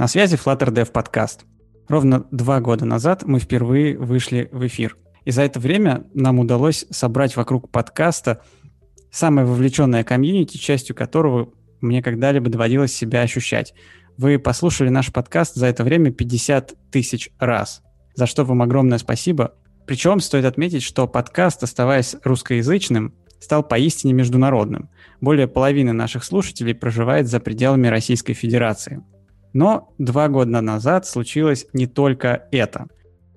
На связи Flutter Dev подкаст. Ровно два года назад мы впервые вышли в эфир. И за это время нам удалось собрать вокруг подкаста самое вовлеченное комьюнити, частью которого мне когда-либо доводилось себя ощущать. Вы послушали наш подкаст за это время 50 тысяч раз, за что вам огромное спасибо. Причем стоит отметить, что подкаст, оставаясь русскоязычным, стал поистине международным. Более половины наших слушателей проживает за пределами Российской Федерации. Но два года назад случилось не только это.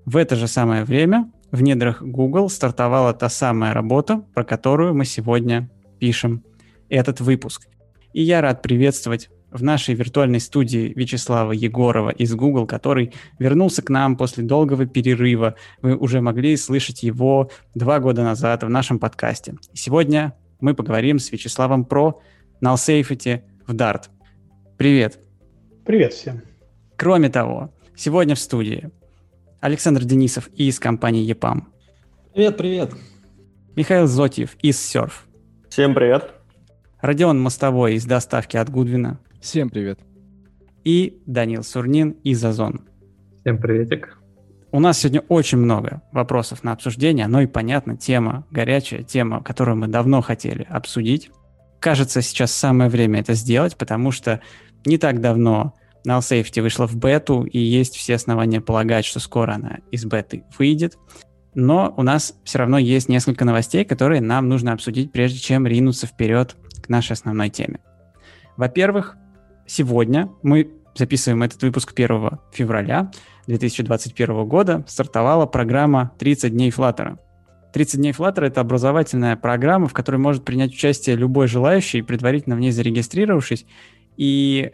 В это же самое время в недрах Google стартовала та самая работа, про которую мы сегодня пишем этот выпуск. И я рад приветствовать в нашей виртуальной студии Вячеслава Егорова из Google, который вернулся к нам после долгого перерыва. Вы уже могли слышать его два года назад в нашем подкасте. сегодня мы поговорим с Вячеславом про null safety в Dart. Привет. Привет всем. Кроме того, сегодня в студии Александр Денисов из компании EPAM. Привет, привет. Михаил Зотьев из Surf. Всем привет. Родион Мостовой из доставки от Гудвина. Всем привет. И Данил Сурнин из Озон. Всем приветик. У нас сегодня очень много вопросов на обсуждение, но и понятно, тема горячая, тема, которую мы давно хотели обсудить. Кажется, сейчас самое время это сделать, потому что не так давно Null Safety вышла в бету, и есть все основания полагать, что скоро она из беты выйдет. Но у нас все равно есть несколько новостей, которые нам нужно обсудить, прежде чем ринуться вперед к нашей основной теме. Во-первых, сегодня мы записываем этот выпуск 1 февраля 2021 года, стартовала программа «30 дней Flutter». 30 дней Flutter — это образовательная программа, в которой может принять участие любой желающий, предварительно в ней зарегистрировавшись, и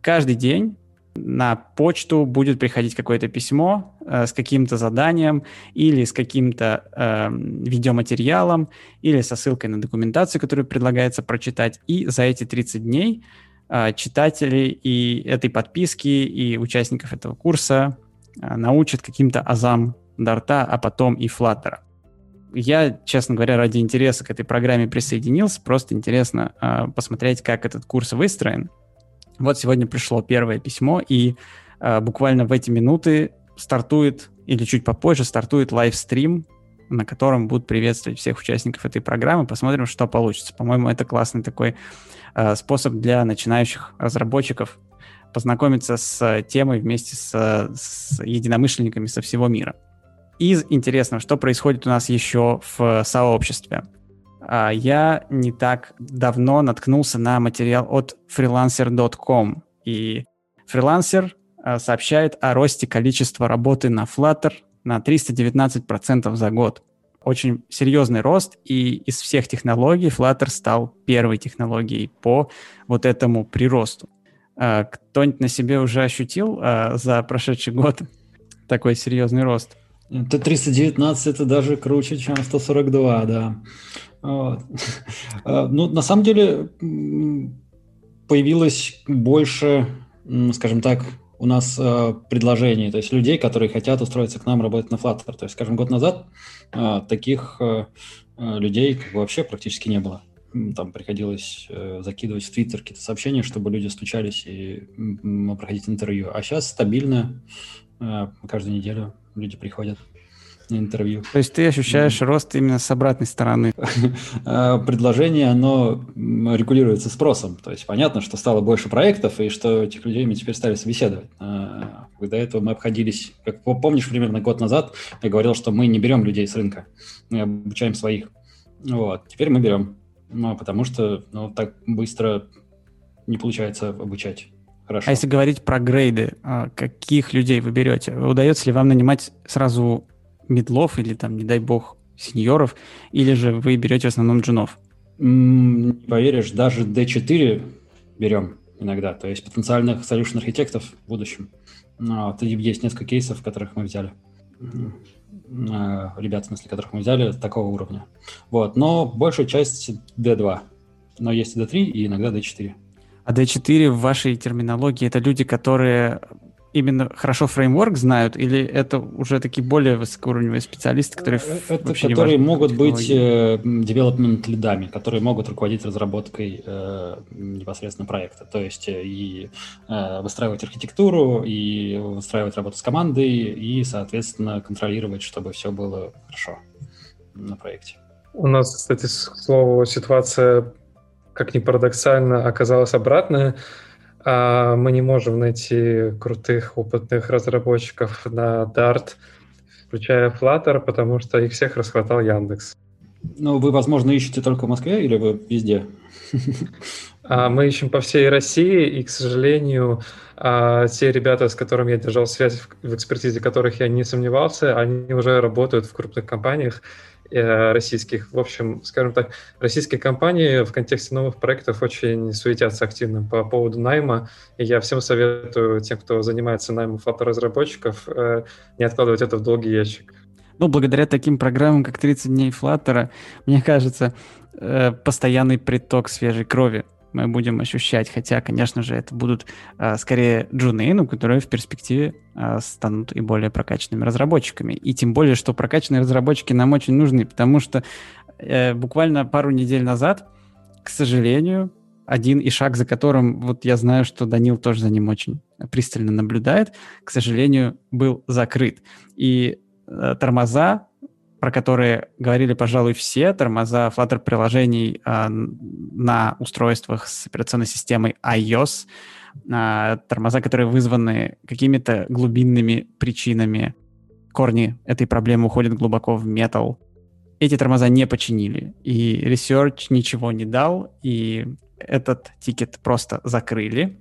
каждый день на почту будет приходить какое-то письмо э, с каким-то заданием или с каким-то э, видеоматериалом или со ссылкой на документацию, которую предлагается прочитать. И за эти 30 дней э, читатели и этой подписки, и участников этого курса э, научат каким-то азам Дарта, а потом и Флаттера. Я, честно говоря, ради интереса к этой программе присоединился. Просто интересно э, посмотреть, как этот курс выстроен вот сегодня пришло первое письмо, и э, буквально в эти минуты стартует, или чуть попозже стартует лайвстрим, на котором будут приветствовать всех участников этой программы. Посмотрим, что получится. По-моему, это классный такой э, способ для начинающих разработчиков познакомиться с темой вместе с, с единомышленниками со всего мира. Из интересного, что происходит у нас еще в сообществе. А, я не так давно наткнулся на материал от freelancer.com. И фрилансер а, сообщает о росте количества работы на Flutter на 319% за год. Очень серьезный рост, и из всех технологий Flutter стал первой технологией по вот этому приросту. А, кто-нибудь на себе уже ощутил за прошедший год такой серьезный рост? Т-319 это даже круче, чем 142, да. А, ну, на самом деле, появилось больше, скажем так, у нас э, предложений, то есть людей, которые хотят устроиться к нам работать на Flutter. То есть, скажем, год назад э, таких э, людей вообще практически не было. Там приходилось э, закидывать в Твиттер какие-то сообщения, чтобы люди стучались и э, проходить интервью. А сейчас стабильно, э, каждую неделю люди приходят интервью. То есть ты ощущаешь mm. рост именно с обратной стороны? А, предложение, оно регулируется спросом. То есть понятно, что стало больше проектов, и что этих людей мы теперь стали собеседовать. А, до этого мы обходились, как помнишь, примерно год назад я говорил, что мы не берем людей с рынка, мы обучаем своих. Вот. Теперь мы берем, ну, потому что ну, так быстро не получается обучать. Хорошо. А если говорить про грейды, а, каких людей вы берете? Удается ли вам нанимать сразу медлов или там, не дай бог, сеньоров, или же вы берете в основном джунов? Не поверишь, даже D4 берем иногда, то есть потенциальных solution архитектов в будущем. Ну, вот, есть несколько кейсов, которых мы взяли. А, ребят, в смысле, которых мы взяли, такого уровня. Вот, но большая часть D2. Но есть D3 и иногда D4. А D4 в вашей терминологии это люди, которые именно хорошо фреймворк знают, или это уже такие более высокоуровневые специалисты, которые э, это, которые могут быть э, development лидами, которые могут руководить разработкой э, непосредственно проекта, то есть э, и э, выстраивать архитектуру, и выстраивать работу с командой, и, соответственно, контролировать, чтобы все было хорошо на проекте. У нас, кстати, слово ситуация, как ни парадоксально, оказалась обратная а мы не можем найти крутых, опытных разработчиков на Dart, включая Flutter, потому что их всех расхватал Яндекс. Ну, вы, возможно, ищете только в Москве или вы везде? А мы ищем по всей России, и, к сожалению, а, те ребята, с которыми я держал связь, в экспертизе которых я не сомневался, они уже работают в крупных компаниях, российских. В общем, скажем так, российские компании в контексте новых проектов очень суетятся активно по поводу найма. И я всем советую тем, кто занимается наймом флаттер-разработчиков, э, не откладывать это в долгий ящик. Ну, благодаря таким программам, как 30 дней Flutter, мне кажется, э, постоянный приток свежей крови мы будем ощущать. Хотя, конечно же, это будут а, скорее джуны, но которые в перспективе а, станут и более прокачанными разработчиками. И тем более, что прокачанные разработчики нам очень нужны, потому что э, буквально пару недель назад, к сожалению, один и шаг, за которым, вот я знаю, что Данил тоже за ним очень пристально наблюдает, к сожалению, был закрыт. И э, тормоза про которые говорили, пожалуй, все, тормоза Flutter приложений э, на устройствах с операционной системой iOS, э, тормоза, которые вызваны какими-то глубинными причинами. Корни этой проблемы уходят глубоко в метал. Эти тормоза не починили, и Research ничего не дал, и этот тикет просто закрыли.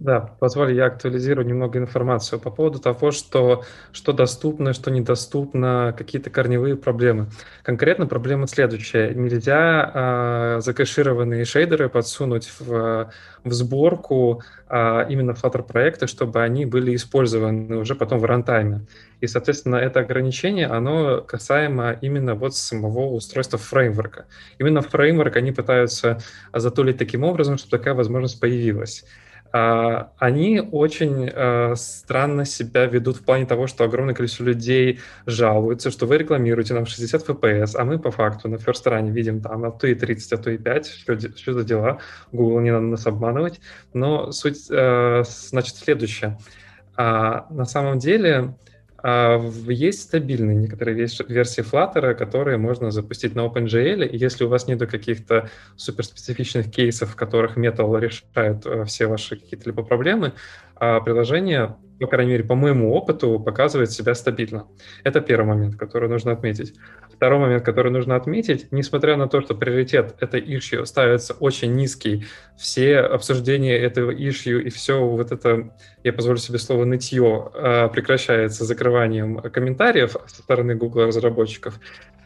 Да, позволь, я актуализирую немного информацию по поводу того, что, что доступно, что недоступно, какие-то корневые проблемы. Конкретно проблема следующая. Нельзя э, закэшированные шейдеры подсунуть в, в сборку э, именно Flutter проекта, чтобы они были использованы уже потом в рантайме. И, соответственно, это ограничение, оно касаемо именно вот самого устройства фреймворка. Именно фреймворк они пытаются затулить таким образом, чтобы такая возможность появилась. А, они очень э, странно себя ведут в плане того, что огромное количество людей жалуются, что вы рекламируете нам 60 FPS, а мы по факту на first run видим там а то и 30, а то и 5, что, за дела, Google не надо нас обманывать. Но суть, э, значит, следующая. На самом деле есть стабильные некоторые версии Flutter, которые можно запустить на OpenGL, если у вас нет каких-то суперспецифичных кейсов, в которых Metal решает э, все ваши какие-то либо проблемы, а приложение, по крайней мере, по моему опыту, показывает себя стабильно. Это первый момент, который нужно отметить. Второй момент, который нужно отметить, несмотря на то, что приоритет этой issue ставится очень низкий, все обсуждения этого issue и все вот это, я позволю себе слово нытье, а, прекращается закрыванием комментариев со стороны Google разработчиков,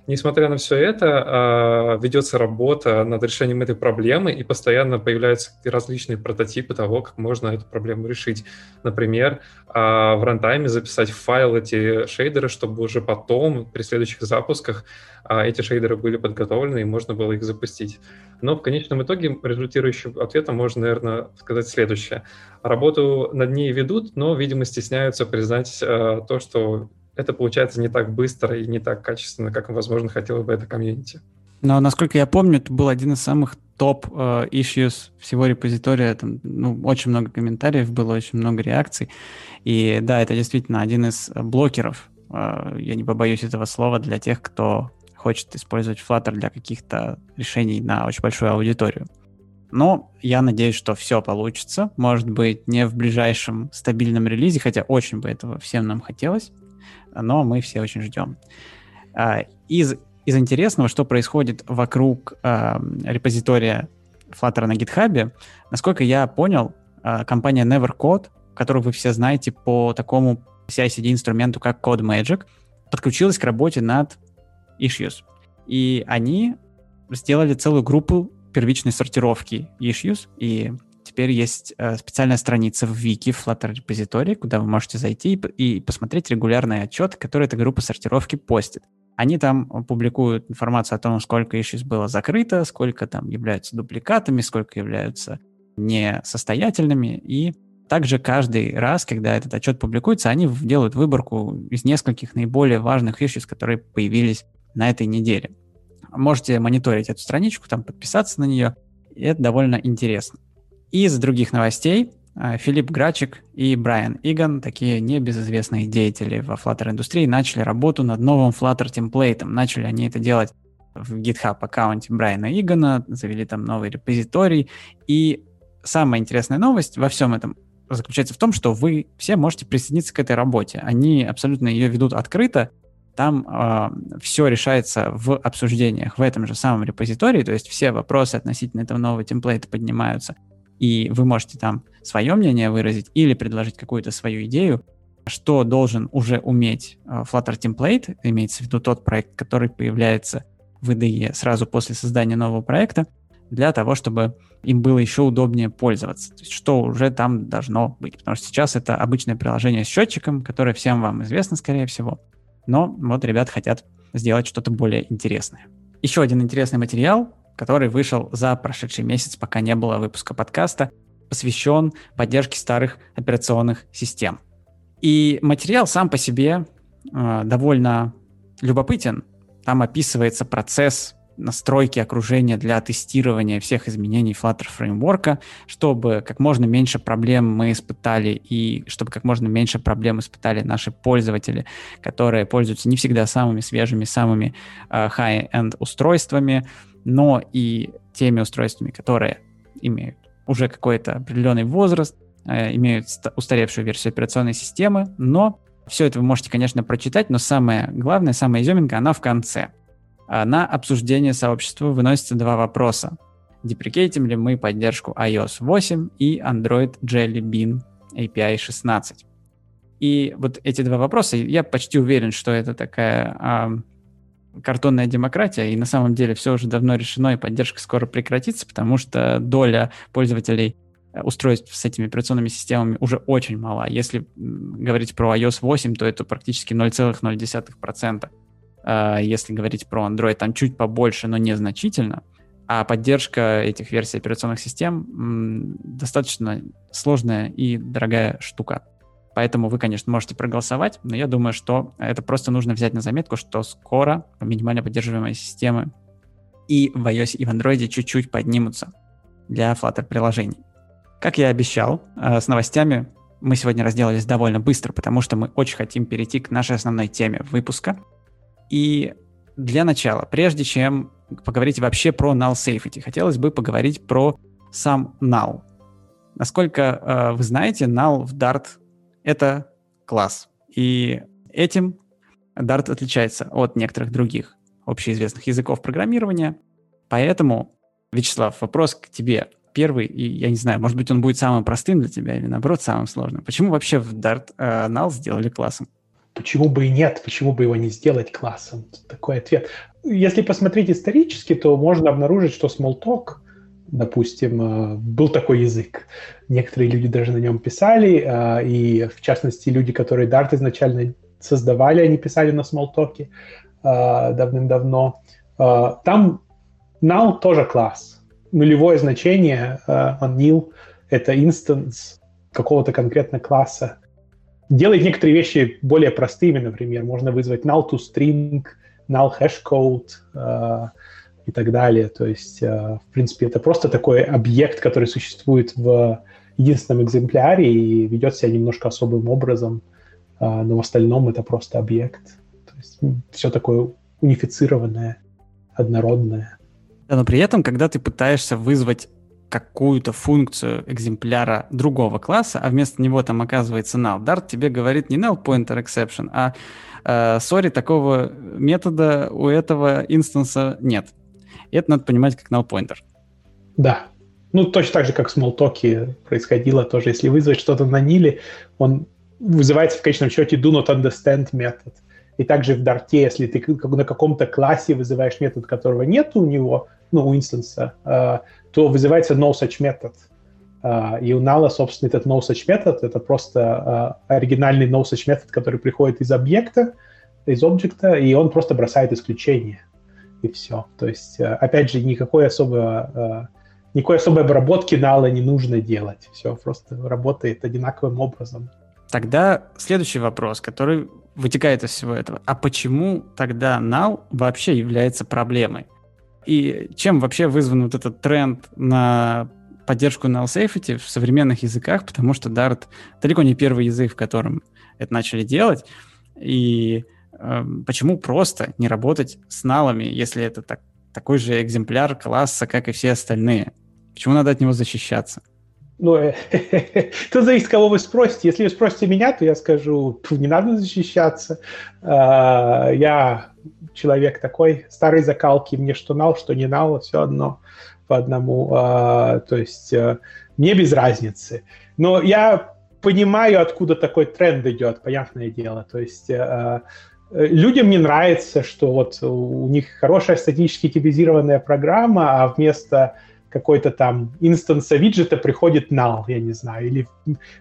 Несмотря на все это, а, ведется работа над решением этой проблемы, и постоянно появляются различные прототипы того, как можно эту проблему решить. Например, а, в рантайме записать в файл эти шейдеры, чтобы уже потом, при следующих запусках, а, эти шейдеры были подготовлены, и можно было их запустить. Но в конечном итоге результирующим ответом можно, наверное, сказать следующее. Работу над ней ведут, но, видимо, стесняются признать то, что это получается не так быстро и не так качественно, как, возможно, хотело бы это комьюнити. Но, насколько я помню, это был один из самых топ uh, issues всего репозитория. Там, ну, очень много комментариев было, очень много реакций. И да, это действительно один из блокеров, uh, я не побоюсь этого слова, для тех, кто хочет использовать Flutter для каких-то решений на очень большую аудиторию. Но я надеюсь, что все получится. Может быть, не в ближайшем стабильном релизе, хотя очень бы этого всем нам хотелось но мы все очень ждем. А, из, из интересного, что происходит вокруг э, репозитория Flutter на GitHub, насколько я понял, э, компания Nevercode, которую вы все знаете по такому CI-CD инструменту, как CodeMagic, подключилась к работе над issues. И они сделали целую группу первичной сортировки issues, и теперь есть э, специальная страница в Вики, Flutter репозитории, куда вы можете зайти и, и посмотреть регулярные отчеты, которые эта группа сортировки постит. Они там публикуют информацию о том, сколько issues было закрыто, сколько там являются дубликатами, сколько являются несостоятельными, и Также каждый раз, когда этот отчет публикуется, они делают выборку из нескольких наиболее важных issues, которые появились на этой неделе. Можете мониторить эту страничку, там подписаться на нее, и это довольно интересно. Из других новостей Филипп Грачик и Брайан Иган, такие небезызвестные деятели во Flutter индустрии, начали работу над новым Flutter темплейтом. Начали они это делать в GitHub аккаунте Брайана Игана, завели там новый репозиторий. И самая интересная новость во всем этом заключается в том, что вы все можете присоединиться к этой работе. Они абсолютно ее ведут открыто. Там э, а, все решается в обсуждениях в этом же самом репозитории, то есть все вопросы относительно этого нового темплейта поднимаются и вы можете там свое мнение выразить или предложить какую-то свою идею, что должен уже уметь э, Flutter Template, имеется в виду тот проект, который появляется в IDE сразу после создания нового проекта, для того, чтобы им было еще удобнее пользоваться. То есть что уже там должно быть. Потому что сейчас это обычное приложение с счетчиком, которое всем вам известно, скорее всего. Но вот ребят хотят сделать что-то более интересное. Еще один интересный материал который вышел за прошедший месяц, пока не было выпуска подкаста, посвящен поддержке старых операционных систем. И материал сам по себе э, довольно любопытен. Там описывается процесс настройки окружения для тестирования всех изменений Flutter фреймворка, чтобы как можно меньше проблем мы испытали и чтобы как можно меньше проблем испытали наши пользователи, которые пользуются не всегда самыми свежими, самыми uh, high-end устройствами, но и теми устройствами, которые имеют уже какой-то определенный возраст, э, имеют устаревшую версию операционной системы, но все это вы можете, конечно, прочитать, но самое главное, самая изюминка, она в конце. На обсуждение сообщества выносятся два вопроса. Деприкейтим ли мы поддержку iOS 8 и Android Jelly Bean API 16? И вот эти два вопроса, я почти уверен, что это такая картонная демократия, и на самом деле все уже давно решено, и поддержка скоро прекратится, потому что доля пользователей э, устройств с этими операционными системами уже очень мала. Если говорить про iOS 8, то это практически 0,0%. А если говорить про Android, там чуть побольше, но незначительно. А поддержка этих версий операционных систем достаточно сложная и дорогая штука. Поэтому вы, конечно, можете проголосовать, но я думаю, что это просто нужно взять на заметку, что скоро минимально поддерживаемые системы и в iOS, и в Android чуть-чуть поднимутся для Flutter приложений. Как я обещал, э, с новостями мы сегодня разделались довольно быстро, потому что мы очень хотим перейти к нашей основной теме выпуска. И для начала, прежде чем поговорить вообще про null safety, хотелось бы поговорить про сам null. Насколько э, вы знаете, null в Dart это класс. И этим Dart отличается от некоторых других общеизвестных языков программирования. Поэтому, Вячеслав, вопрос к тебе. Первый, и я не знаю, может быть, он будет самым простым для тебя или, наоборот, самым сложным. Почему вообще в Dart э, null сделали классом? Почему бы и нет? Почему бы его не сделать классом? Такой ответ. Если посмотреть исторически, то можно обнаружить, что Smalltalk допустим, э, был такой язык. Некоторые люди даже на нем писали, э, и в частности люди, которые Dart изначально создавали, они писали на Smalltalk э, давным-давно. Там null тоже класс. Нулевое значение on nil — это instance какого-то конкретно класса. Делает некоторые вещи более простыми, например, можно вызвать null to string, null hashcode, и так далее. То есть, э, в принципе, это просто такой объект, который существует в единственном экземпляре и ведет себя немножко особым образом, э, но в остальном это просто объект. То есть все такое унифицированное, однородное. Да, но при этом, когда ты пытаешься вызвать какую-то функцию экземпляра другого класса, а вместо него там оказывается null, Dart тебе говорит не null pointer exception, а э, sorry, такого метода у этого инстанса нет. И это надо понимать как null pointer. Да. Ну, точно так же, как в Smalltalk происходило тоже. Если вызвать что-то на ниле, он вызывается в конечном счете do not understand метод. И также в Dart, если ты на каком-то классе вызываешь метод, которого нет у него, ну, у инстанса, э, то вызывается no such метод. Uh, и у Null, собственно, этот no such метод, это просто uh, оригинальный no such метод, который приходит из объекта, из объекта, и он просто бросает исключение и все. То есть, э, опять же, никакой особо никакой особой обработки нала не нужно делать. Все просто работает одинаковым образом. Тогда следующий вопрос, который вытекает из всего этого. А почему тогда null вообще является проблемой? И чем вообще вызван вот этот тренд на поддержку null safety в современных языках? Потому что Dart далеко не первый язык, в котором это начали делать. И э, почему просто не работать с налами, если это так, такой же экземпляр класса, как и все остальные? Почему надо от него защищаться? Ну, э, тут зависит, кого вы спросите. Если вы спросите меня, то я скажу, не надо защищаться. А, я человек такой, старой закалки, мне что нал, что не нал, все одно по одному. А, то есть э, мне без разницы. Но я понимаю, откуда такой тренд идет, понятное дело. То есть э, людям не нравится, что вот у них хорошая статически типизированная программа, а вместо какой-то там инстанса виджета приходит null, я не знаю, или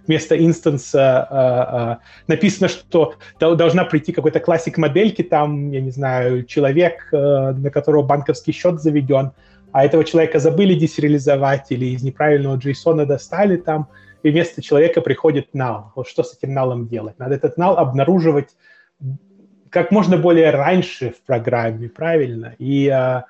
вместо инстанса э, э, написано, что должна прийти какой-то классик модельки, там, я не знаю, человек, э, на которого банковский счет заведен, а этого человека забыли десериализовать или из неправильного JSON достали там, и вместо человека приходит null. Вот что с этим null делать? Надо этот null обнаруживать как можно более раньше в программе, правильно? И э,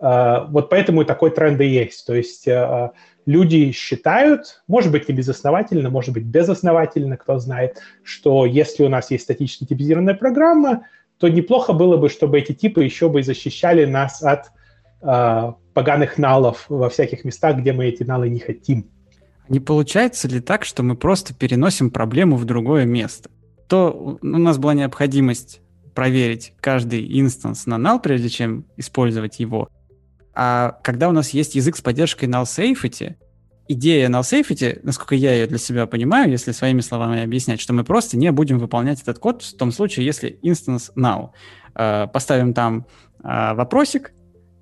Э, вот поэтому такой тренд и есть. То есть э, люди считают, может быть, не безосновательно, может быть, безосновательно, кто знает, что если у нас есть статически типизированная программа, то неплохо было бы, чтобы эти типы еще бы защищали нас от э, поганых налов во всяких местах, где мы эти налы не хотим. Не получается ли так, что мы просто переносим проблему в другое место? То у нас была необходимость проверить каждый инстанс на null, прежде чем использовать его. А когда у нас есть язык с поддержкой null safety, идея null safety, насколько я ее для себя понимаю, если своими словами объяснять, что мы просто не будем выполнять этот код в том случае, если instance null. Э, поставим там э, вопросик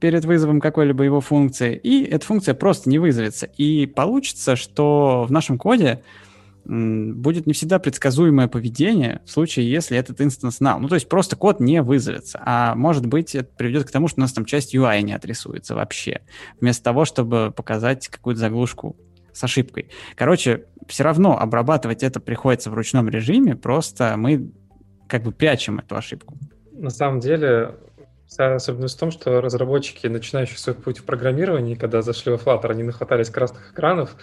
перед вызовом какой-либо его функции, и эта функция просто не вызовется. И получится, что в нашем коде будет не всегда предсказуемое поведение в случае, если этот инстанс null. Ну, то есть просто код не вызовется. А может быть, это приведет к тому, что у нас там часть UI не отрисуется вообще, вместо того, чтобы показать какую-то заглушку с ошибкой. Короче, все равно обрабатывать это приходится в ручном режиме, просто мы как бы прячем эту ошибку. На самом деле, вся особенность в том, что разработчики, начинающие свой путь в программировании, когда зашли во Flutter, они нахватались красных экранов,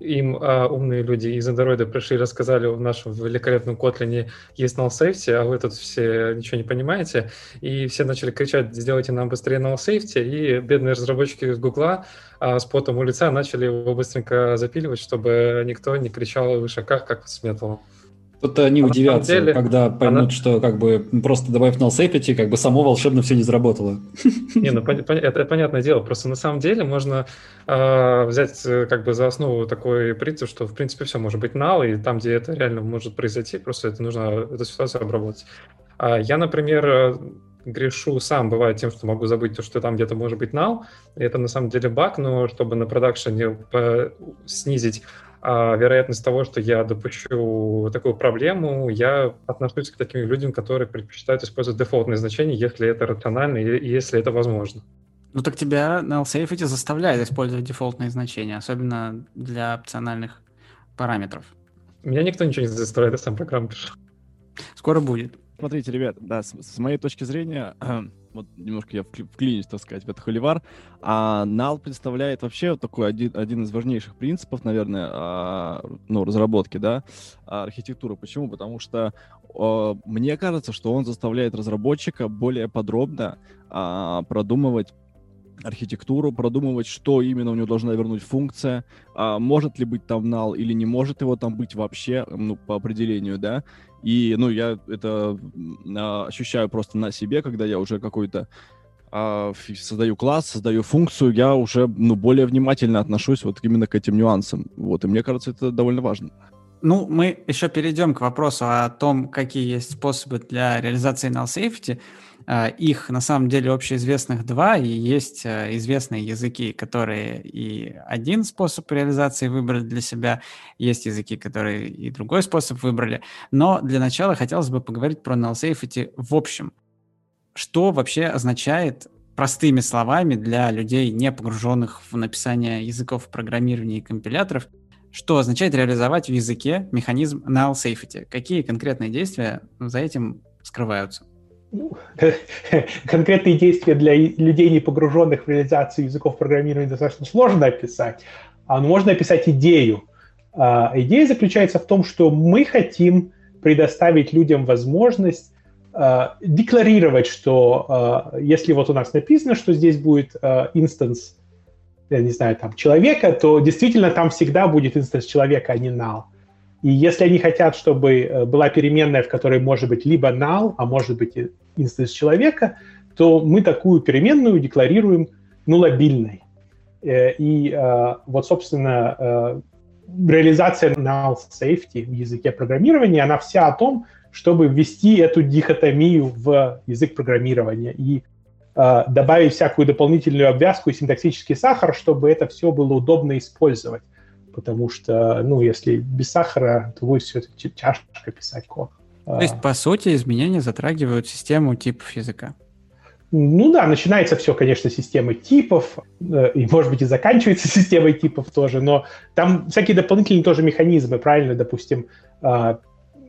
им а, умные люди из Android пришли, рассказали в нашем великолепном Kotlin есть null safety, а вы тут все ничего не понимаете, и все начали кричать, сделайте нам быстрее null safety, и бедные разработчики из Гугла а, с потом у лица начали его быстренько запиливать, чтобы никто не кричал в шагах, как с металлом. Тут они а удивятся, деле, когда поймут, она... что как бы просто добавив null safety, как бы само волшебно все не заработало. Не, ну это понятное дело. Просто на самом деле можно э, взять как бы за основу такой принцип, что в принципе все может быть null, и там, где это реально может произойти, просто это нужно эту ситуацию обработать. А я, например, э, грешу сам, бывает тем, что могу забыть то, что там где-то может быть null. И это на самом деле баг, но чтобы на продакшене снизить а вероятность того, что я допущу такую проблему, я отношусь к таким людям, которые предпочитают использовать дефолтные значения, если это рационально и если это возможно. Ну так тебя null safety заставляет использовать дефолтные значения, особенно для опциональных параметров. Меня никто ничего не заставляет, я сам программу пишу. Скоро будет. Смотрите, ребят, да, с, с моей точки зрения, вот немножко я вклинюсь, так сказать, в этот холивар, а NAL представляет вообще такой один, один из важнейших принципов, наверное, а, ну, разработки, да, архитектуры. Почему? Потому что а, мне кажется, что он заставляет разработчика более подробно а, продумывать архитектуру, продумывать, что именно у него должна вернуть функция, а, может ли быть там null или не может его там быть вообще, ну, по определению, да, и, ну, я это а, ощущаю просто на себе, когда я уже какой-то а, создаю класс, создаю функцию, я уже, ну, более внимательно отношусь вот именно к этим нюансам. Вот, и мне кажется, это довольно важно. Ну, мы еще перейдем к вопросу о том, какие есть способы для реализации null safety. А, их на самом деле общеизвестных два, и есть а, известные языки, которые и один способ реализации выбрали для себя, есть языки, которые и другой способ выбрали. Но для начала хотелось бы поговорить про null safety в общем. Что вообще означает простыми словами для людей, не погруженных в написание языков программирования и компиляторов, что означает реализовать в языке механизм null safety? Какие конкретные действия за этим скрываются? Ну, конкретные действия для людей, не погруженных в реализацию языков программирования, достаточно сложно описать. А можно описать идею. А, идея заключается в том, что мы хотим предоставить людям возможность э, декларировать, что э, если вот у нас написано, что здесь будет э, instance, я не знаю, там, человека, то действительно там всегда будет instance человека, а не null. И если они хотят, чтобы э, была переменная, в которой может быть либо null, а может быть instance человека, то мы такую переменную декларируем нулабильной. Э, и э, вот, собственно, реализация null safety в языке программирования, она вся о том, чтобы ввести эту дихотомию в язык программирования и добавить всякую дополнительную обвязку и синтаксический сахар, чтобы это все было удобно использовать. Потому что, ну, если без сахара, то будет все это тяжко писать код. То есть, по сути, изменения затрагивают систему типов языка. Ну да, начинается все, конечно, с системы типов, э, и, может быть, и заканчивается системой типов тоже, но там всякие дополнительные тоже механизмы, правильно, допустим, а,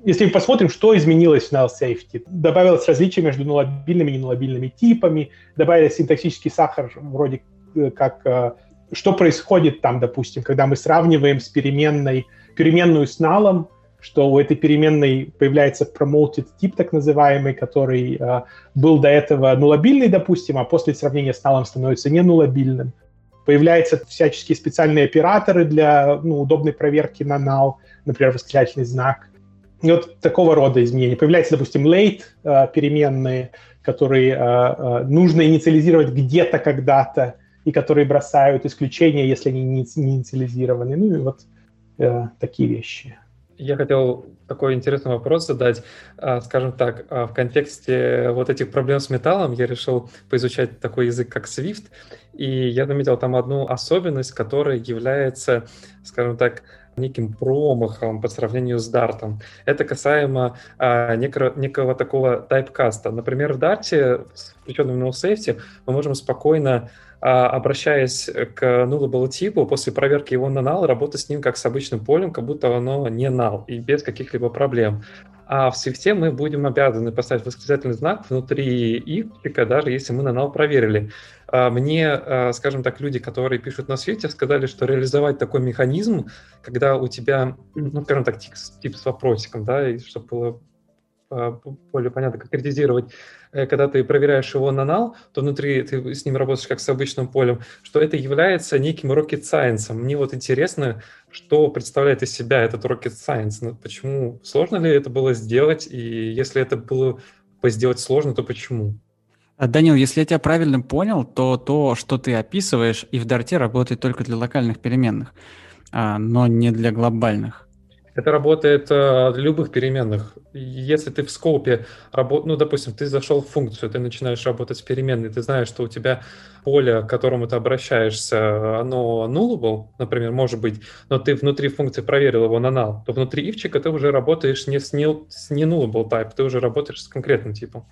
если мы посмотрим, что изменилось в null safety, добавилось различие между нулабильными и ненулабильными типами, добавили синтаксический сахар, вроде э, как э, что происходит там, допустим, когда мы сравниваем с переменной, переменную с налом, что у этой переменной появляется promoted тип, так называемый, который э, был до этого нулабильный, допустим, а после сравнения с налом становится не нулабильным. Появляются всяческие специальные операторы для ну, удобной проверки на null, например, восклицательный знак. И вот такого рода изменения. Появляются, допустим, late э, переменные, которые э, э, нужно инициализировать где-то когда-то, и которые бросают исключения, если они не, не инициализированы. Ну и вот э, такие вещи. Я хотел такой интересный вопрос задать. А, скажем так, а, в контексте вот этих проблем с металлом я решил поизучать такой язык, как Swift, и я заметил там одну особенность, которая является, скажем так, неким промахом по сравнению с Dart. Это касаемо а, некого, некого такого тайпкаста. Например, в Dart с включенным safety мы можем спокойно обращаясь к nullable типу, после проверки его на null, работать с ним как с обычным полем, как будто оно не null и без каких-либо проблем. А в Swift мы будем обязаны поставить восклицательный знак внутри ифчика, даже если мы на null проверили. А, мне, а, скажем так, люди, которые пишут на Swift, сказали, что реализовать такой механизм, когда у тебя, ну, скажем так, тип, тип с вопросиком, да, и чтобы было более понятно конкретизировать, Э, когда ты проверяешь его на null, то внутри ты с ним работаешь как с обычным полем, что это является неким rocket science. Мне вот интересно, что представляет из себя этот rocket science, ну, почему, сложно ли это было сделать, и если это было сделать сложно, то почему? А, Данил, если я тебя правильно понял, то то, что ты описываешь, и в Дарте работает только для локальных переменных, а, но не для глобальных. Это работает э, для любых переменных. Если ты в скопе, работ... ну, допустим, ты зашел в функцию, ты начинаешь работать с переменной, ты знаешь, что у тебя поле, к которому ты обращаешься, оно nullable, например, может быть, но ты внутри функции проверил его на null, то внутри ивчика ты уже работаешь не с, не, с не nullable type, ты уже работаешь с конкретным типом.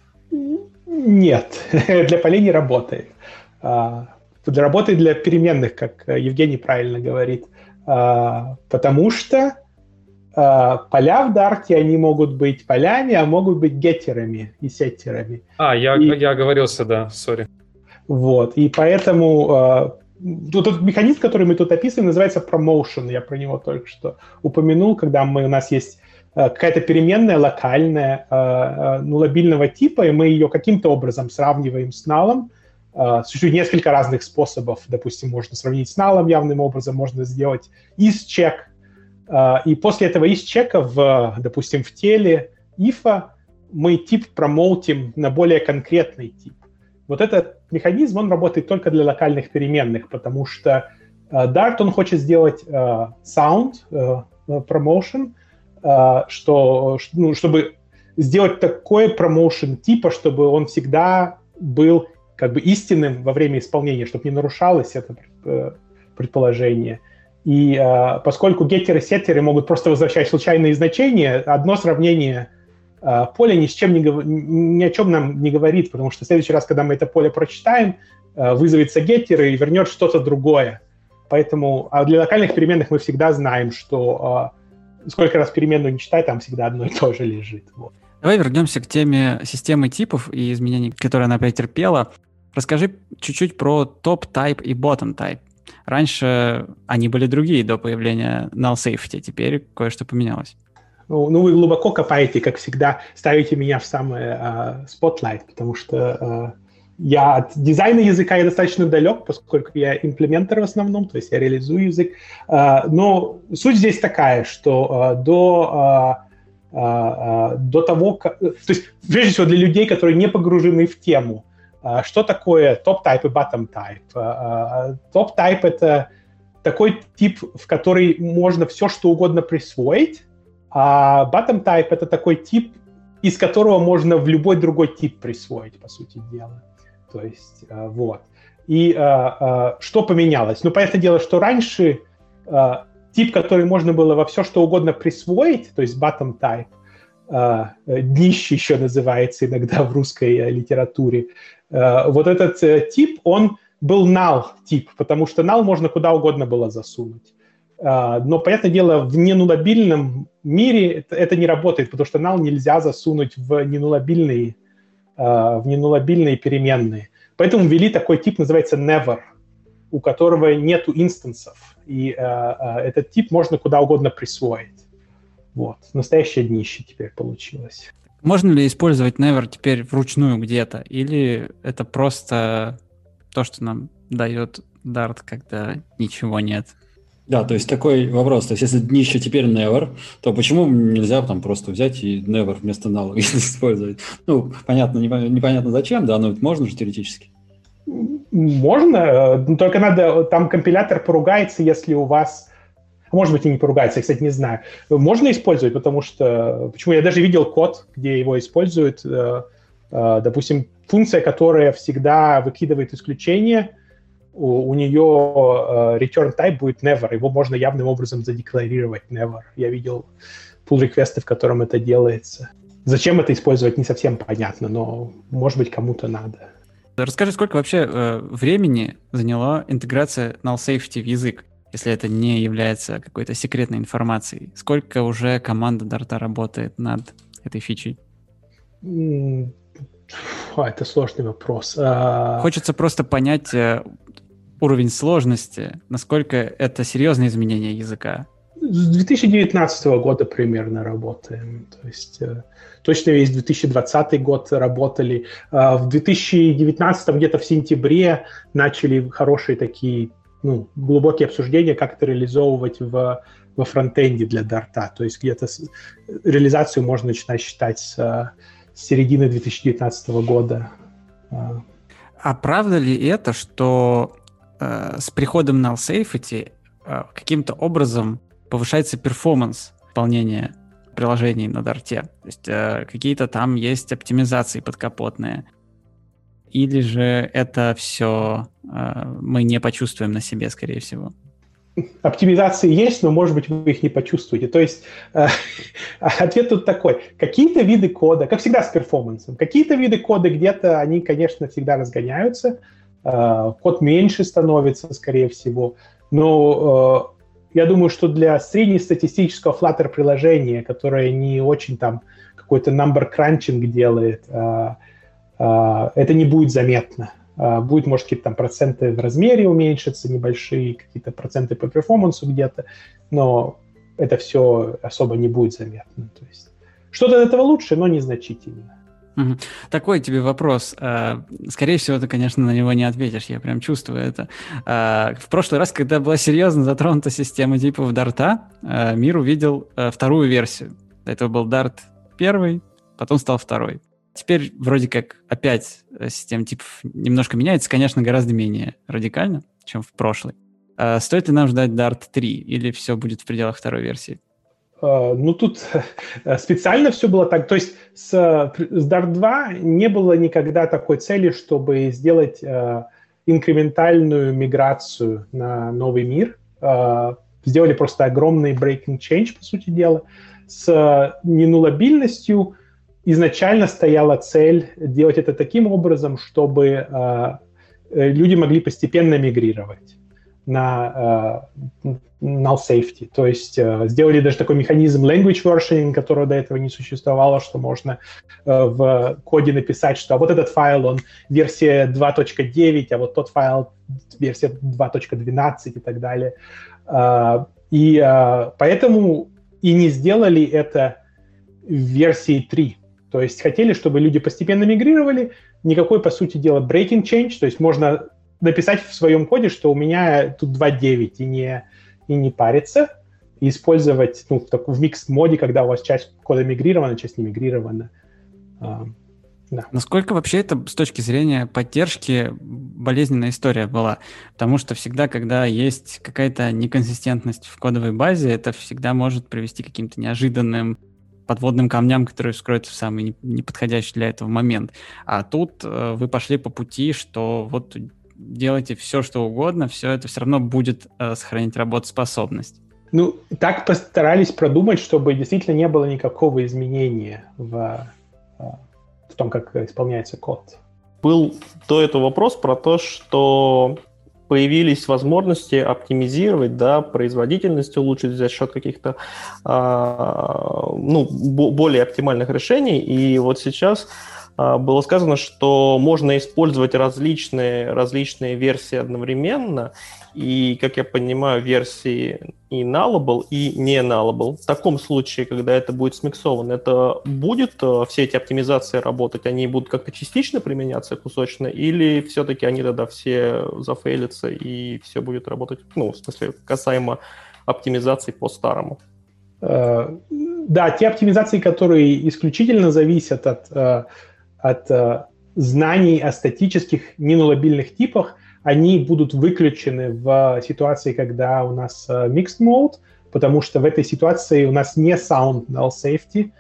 Нет, для полей не работает. А, работает для переменных, как Евгений правильно говорит. А, потому что поля в Дарте, они могут быть полями, а могут быть геттерами и сеттерами. А, я, и, я оговорился, да, сори. Вот, и поэтому э, тут этот механизм, который мы тут описываем, называется promotion, я про него только что упомянул, когда мы, у нас есть э, какая-то переменная локальная, ну, лобильного типа, и мы ее каким-то образом сравниваем с налом, существует несколько разных способов. Допустим, можно сравнить с налом явным образом, можно сделать из-чек, а, и после этого из чека, в, допустим, в теле ифа мы тип промоутим на более конкретный тип. Вот этот механизм, он работает только для локальных переменных, потому что uh, Dart, он хочет сделать uh, sound uh, promotion, uh, что, ну, чтобы сделать такой промоушен типа, чтобы он всегда был как бы истинным во время исполнения, чтобы не нарушалось это предположение. И э, поскольку геттеры и сеттеры могут просто возвращать случайные значения, одно сравнение э, поле ни, с чем не, ни о чем нам не говорит, потому что в следующий раз, когда мы это поле прочитаем, э, вызовется геттер и вернет что-то другое. Поэтому а для локальных переменных мы всегда знаем, что э, сколько раз переменную не читай, там всегда одно и то же лежит. Вот. Давай вернемся к теме системы типов и изменений, которые она претерпела. Расскажи чуть-чуть про топ-тайп и bottom-тайп. Раньше они были другие до появления null safety, теперь кое-что поменялось. Ну, ну, вы глубоко копаете, как всегда, ставите меня в самый uh, spotlight, потому что uh, я от дизайна языка я достаточно далек, поскольку я имплементер в основном, то есть я реализую язык. Uh, но суть здесь такая, что uh, до uh, до того, как... То есть, прежде всего, для людей, которые не погружены в тему, что такое топ-тайп и bottom-тайп? Топ-тайп — это такой тип, в который можно все, что угодно присвоить, а bottom type — это такой тип, из которого можно в любой другой тип присвоить, по сути дела. То есть, вот. И что поменялось? Ну, понятное дело, что раньше тип, который можно было во все, что угодно присвоить, то есть bottom type, днище еще называется иногда в русской литературе, вот этот э, тип, он был null тип, потому что null можно куда угодно было засунуть. Но, понятное дело, в ненулабильном мире это не работает, потому что null нельзя засунуть в ненулабильные, в ненулабильные переменные. Поэтому ввели такой тип, называется never, у которого нету инстансов. И этот тип можно куда угодно присвоить. Вот. Настоящее днище теперь получилось. Можно ли использовать never теперь вручную где-то? Или это просто то, что нам дает Dart, когда ничего нет? Да, то есть такой вопрос. То есть если днище теперь never, то почему нельзя там просто взять и never вместо null использовать? Ну, понятно, непонятно зачем, да, но можно же теоретически. Можно, только надо, там компилятор поругается, если у вас может быть, и не поругается, я, кстати, не знаю. Можно использовать, потому что... Почему? Я даже видел код, где его используют. Э, э, допустим, функция, которая всегда выкидывает исключение, у, у нее э, return type будет never. Его можно явным образом задекларировать never. Я видел pull реквесты в котором это делается. Зачем это использовать, не совсем понятно, но, может быть, кому-то надо. Расскажи, сколько вообще э, времени заняла интеграция null safety в язык? Если это не является какой-то секретной информацией? Сколько уже команда Дарта работает над этой фичей? А, это сложный вопрос. А... Хочется просто понять э, уровень сложности, насколько это серьезное изменение языка. С 2019 года примерно работаем. То есть э, точно весь 2020 год работали. А в 2019 где-то в сентябре начали хорошие такие ну, глубокие обсуждения, как это реализовывать в, во фронтенде для Дарта. То есть где-то с, реализацию можно начинать считать с, с середины 2019 года. А правда ли это, что э, с приходом на Safety э, каким-то образом повышается перформанс выполнения приложений на Дарте? То есть э, какие-то там есть оптимизации подкапотные, или же это все э, мы не почувствуем на себе, скорее всего? Оптимизации есть, но, может быть, вы их не почувствуете. То есть э, ответ тут такой. Какие-то виды кода, как всегда с перформансом, какие-то виды кода где-то, они, конечно, всегда разгоняются, э, код меньше становится, скорее всего, но э, я думаю, что для среднестатистического Flutter приложения, которое не очень там какой-то number crunching делает, э, это не будет заметно. А, будет, может, какие-то там проценты в размере уменьшиться, небольшие какие-то проценты по перформансу где-то, но это все особо не будет заметно. То есть что-то от этого лучше, но незначительно. Такой тебе вопрос. А, скорее всего, ты, конечно, на него не ответишь, я прям чувствую это. В прошлый раз, когда была серьезно затронута система типов Дарта, мир увидел вторую версию. Этого был Дарт первый, потом стал второй. Теперь вроде как опять э, система типов немножко меняется, конечно, гораздо менее радикально, чем в прошлой. А стоит ли нам ждать Dart 3 или все будет в пределах второй версии? Uh, ну, тут э, специально все было так. То есть с, с Dart 2 не было никогда такой цели, чтобы сделать uh, инкрементальную миграцию на новый мир. Uh, сделали просто огромный breaking change, по сути дела, с ненулабильностью, изначально стояла цель делать это таким образом, чтобы э, люди могли постепенно мигрировать на uh, null safety. То есть uh, сделали даже такой механизм language versioning, которого до этого не существовало, что можно uh, в коде написать, что а вот этот файл, он версия 2.9, а вот тот файл версия 2.12 и так далее. И поэтому и не сделали это в версии 3. То есть хотели, чтобы люди постепенно мигрировали, никакой, по сути дела, breaking change, то есть можно написать в своем коде, что у меня тут 2.9 и не, и не париться, и использовать ну, в, так, в микс-моде, когда у вас часть кода мигрирована, часть не мигрирована. А, да. Насколько вообще это с точки зрения поддержки болезненная история была? Потому что всегда, когда есть какая-то неконсистентность в кодовой базе, это всегда может привести к каким-то неожиданным подводным камням, которые вскроются в самый неподходящий для этого момент. А тут э, вы пошли по пути, что вот делайте все, что угодно, все это все равно будет э, сохранить работоспособность. Ну, так постарались продумать, чтобы действительно не было никакого изменения в, э, в том, как исполняется код. Был до этого вопрос про то, что появились возможности оптимизировать, да, производительность улучшить за счет каких-то э, ну, более оптимальных решений. И вот сейчас а, было сказано, что можно использовать различные, различные версии одновременно, и, как я понимаю, версии и nullable, и не nullable. В таком случае, когда это будет смиксовано, это будет э, все эти оптимизации работать, они будут как-то частично применяться кусочно, или все-таки они тогда все зафейлятся, и все будет работать, ну, в смысле, касаемо оптимизации по-старому? Э, да, те оптимизации, которые исключительно зависят от э, от знаний о статических ненулабильных типах, они будут выключены в ситуации, когда у нас э, mixed mode, потому что в этой ситуации у нас не sound null safety,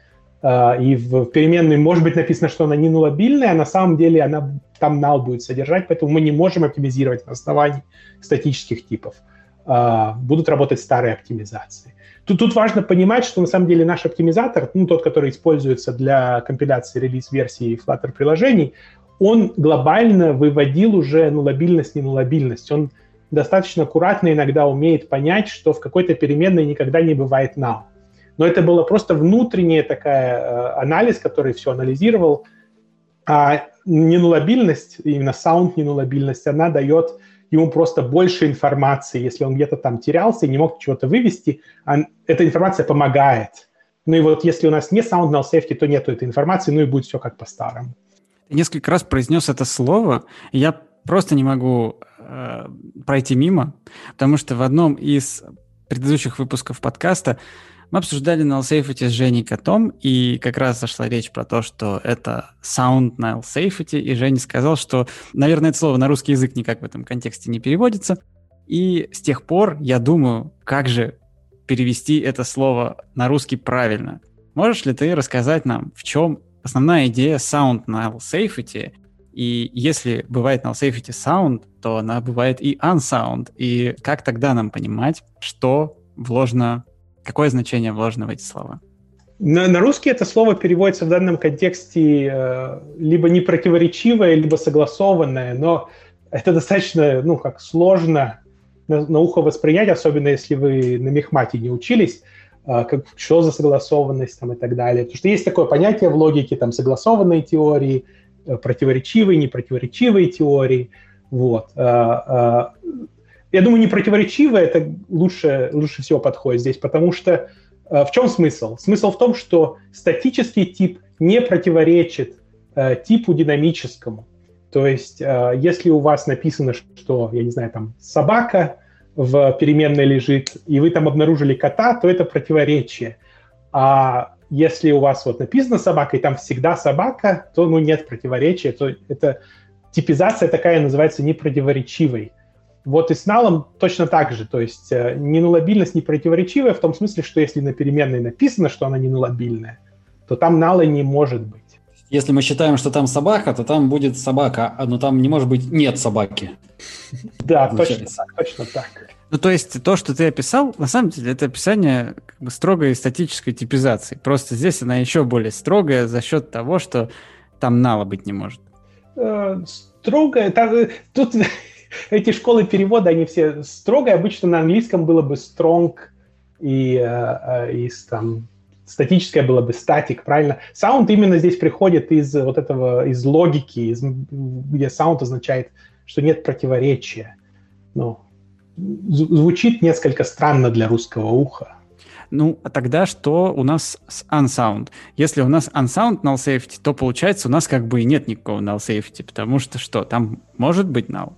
э, и в переменной может быть написано, что она не нулабильная, а на самом деле она там null будет содержать, поэтому мы не можем оптимизировать на основании статических типов. Э, будут работать старые оптимизации. Тут, тут важно понимать, что на самом деле наш оптимизатор, ну, тот, который используется для компиляции релиз-версии Flutter приложений, он глобально выводил уже ну, лобильность, не нулабильность. Он достаточно аккуратно иногда умеет понять, что в какой-то переменной никогда не бывает null. Но это было просто внутренний такая э, анализ, который все анализировал. А ненулабильность, именно sound ненулабильность, она дает ему просто больше информации, если он где-то там терялся и не мог чего-то вывести, эта информация помогает. Ну и вот если у нас не sound null safety, то нету этой информации, ну и будет все как по-старому. Несколько раз произнес это слово, и я просто не могу э, пройти мимо, потому что в одном из предыдущих выпусков подкаста мы обсуждали null safety с Женей Котом, и как раз зашла речь про то, что это sound null safety, и Женя сказал, что, наверное, это слово на русский язык никак в этом контексте не переводится. И с тех пор я думаю, как же перевести это слово на русский правильно. Можешь ли ты рассказать нам, в чем основная идея sound null safety, и если бывает null safety sound, то она бывает и unsound. И как тогда нам понимать, что вложено Какое значение вложено в эти слова? На, на русский это слово переводится в данном контексте э, либо непротиворечивое, либо согласованное, но это достаточно, ну, как сложно на, на ухо воспринять, особенно если вы на мехмате не учились, как, что за согласованность там и так далее. Потому что есть такое понятие в логике, там, согласованные теории, э, противоречивые, непротиворечивые теории. Вот. Э, э, я думаю, не противоречиво это лучше, лучше всего подходит здесь, потому что в чем смысл? Смысл в том, что статический тип не противоречит типу динамическому. То есть, если у вас написано, что, я не знаю, там собака в переменной лежит, и вы там обнаружили кота, то это противоречие. А если у вас вот написано собака, и там всегда собака, то ну, нет противоречия, то это типизация такая называется непротиворечивой. Вот и с налом точно так же. То есть э, ненулабильность не противоречивая в том смысле, что если на переменной написано, что она ненулабильная, то там нала не может быть. Если мы считаем, что там собака, то там будет собака, а, но там не может быть нет собаки. Да, точно так, точно так. Ну, то есть то, что ты описал, на самом деле, это описание как бы строгой статической типизации. Просто здесь она еще более строгая за счет того, что там нала быть не может. Э, строгая, там, тут эти школы перевода, они все строгие. Обычно на английском было бы strong и, э, и там статическое было бы статик, правильно? Sound именно здесь приходит из вот этого, из логики, из, где sound означает, что нет противоречия. Ну, звучит несколько странно для русского уха. Ну, а тогда что у нас с unsound? Если у нас unsound null safety, то получается у нас как бы и нет никакого null safety, потому что что, там может быть null?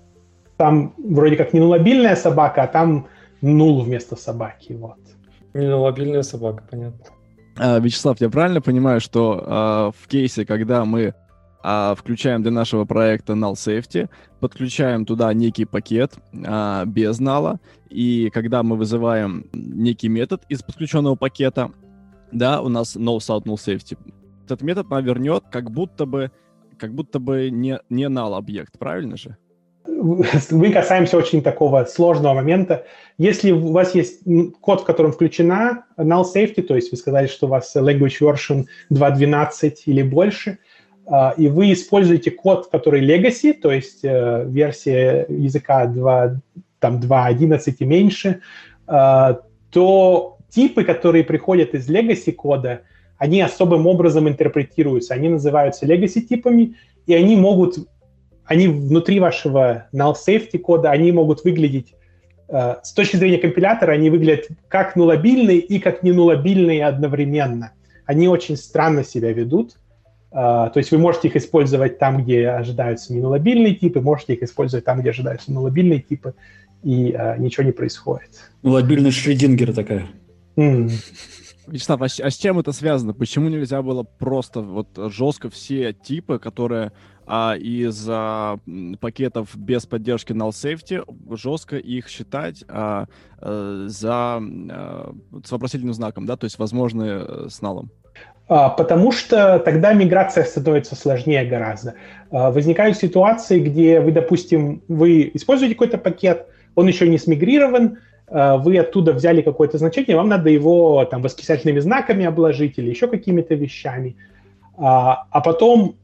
Там вроде как не нулобильная собака, а там нул вместо собаки, вот. Не нулобильная собака, понятно. А, Вячеслав, я правильно понимаю, что а, в кейсе, когда мы а, включаем для нашего проекта null safety, подключаем туда некий пакет а, без null, и когда мы вызываем некий метод из подключенного пакета, да, у нас no south null safety, этот метод нам вернет как будто бы как будто бы не, не null объект, правильно же? мы касаемся очень такого сложного момента. Если у вас есть код, в котором включена null safety, то есть вы сказали, что у вас language version 2.12 или больше, и вы используете код, который legacy, то есть э, версия языка 2, там 2.11 и меньше, а, то типы, которые приходят из legacy кода, они особым образом интерпретируются. Они называются legacy типами, и они могут они внутри вашего null safety кода, они могут выглядеть э, с точки зрения компилятора, они выглядят как нулобильные и как не нулобильные одновременно. Они очень странно себя ведут. Uh, то есть вы можете их использовать там, где ожидаются не нулобильные типы, можете их использовать там, где ожидаются нулобильные типы, и uh, ничего не происходит. Нулобильный Шредингер такая. Mm. Вячеслав, а, а с чем это связано? Почему нельзя было просто вот жестко все типы, которые а, из а, пакетов без поддержки null safety, жестко их считать а, а, за а, с вопросительным знаком, да, то есть возможные э, с налом? А, потому что тогда миграция становится сложнее гораздо. А, возникают ситуации, где вы, допустим, вы используете какой-то пакет, он еще не смигрирован, Э, вы оттуда взяли какое-то значение, вам надо его там восклицательными знаками обложить или еще какими-то вещами. А, а потом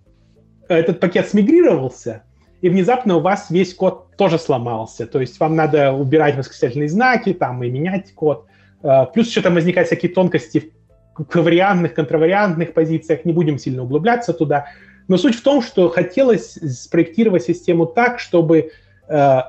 этот пакет смигрировался, и внезапно у вас весь код тоже сломался. То есть вам надо убирать восклицательные знаки там и менять код. А, плюс еще там возникают всякие тонкости ковариантных, контравариантных позициях. Не будем сильно углубляться туда. Но суть в том, что хотелось спроектировать систему так, чтобы э,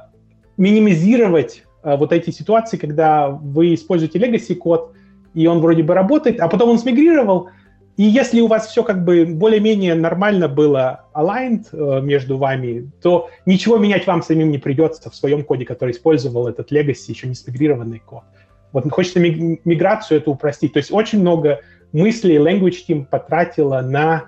минимизировать Э, вот эти ситуации, когда вы используете legacy код, и он вроде бы работает, а потом он смигрировал, и если у вас все как бы более-менее нормально было aligned э, между вами, то ничего менять вам самим не придется в своем коде, который использовал этот legacy, еще не смигрированный код. Вот хочется миграцию это упростить. То есть очень много мыслей language team потратила на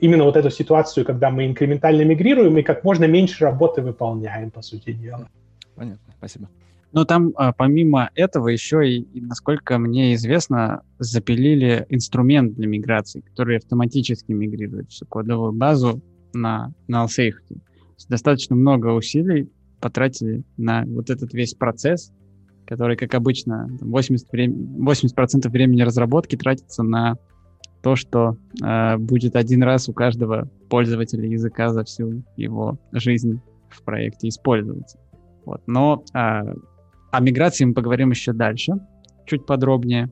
именно вот эту ситуацию, когда мы инкрементально мигрируем и как можно меньше работы выполняем, по сути дела. Понятно, спасибо. Но там а, помимо этого еще и, насколько мне известно, запилили инструмент для миграции, который автоматически мигрирует всю кодовую базу на null safety. Достаточно много усилий потратили на вот этот весь процесс, который, как обычно, 80%, врем... 80 времени разработки тратится на то, что э, будет один раз у каждого пользователя языка за всю его жизнь в проекте использоваться. Вот. Но э, о миграции мы поговорим еще дальше, чуть подробнее.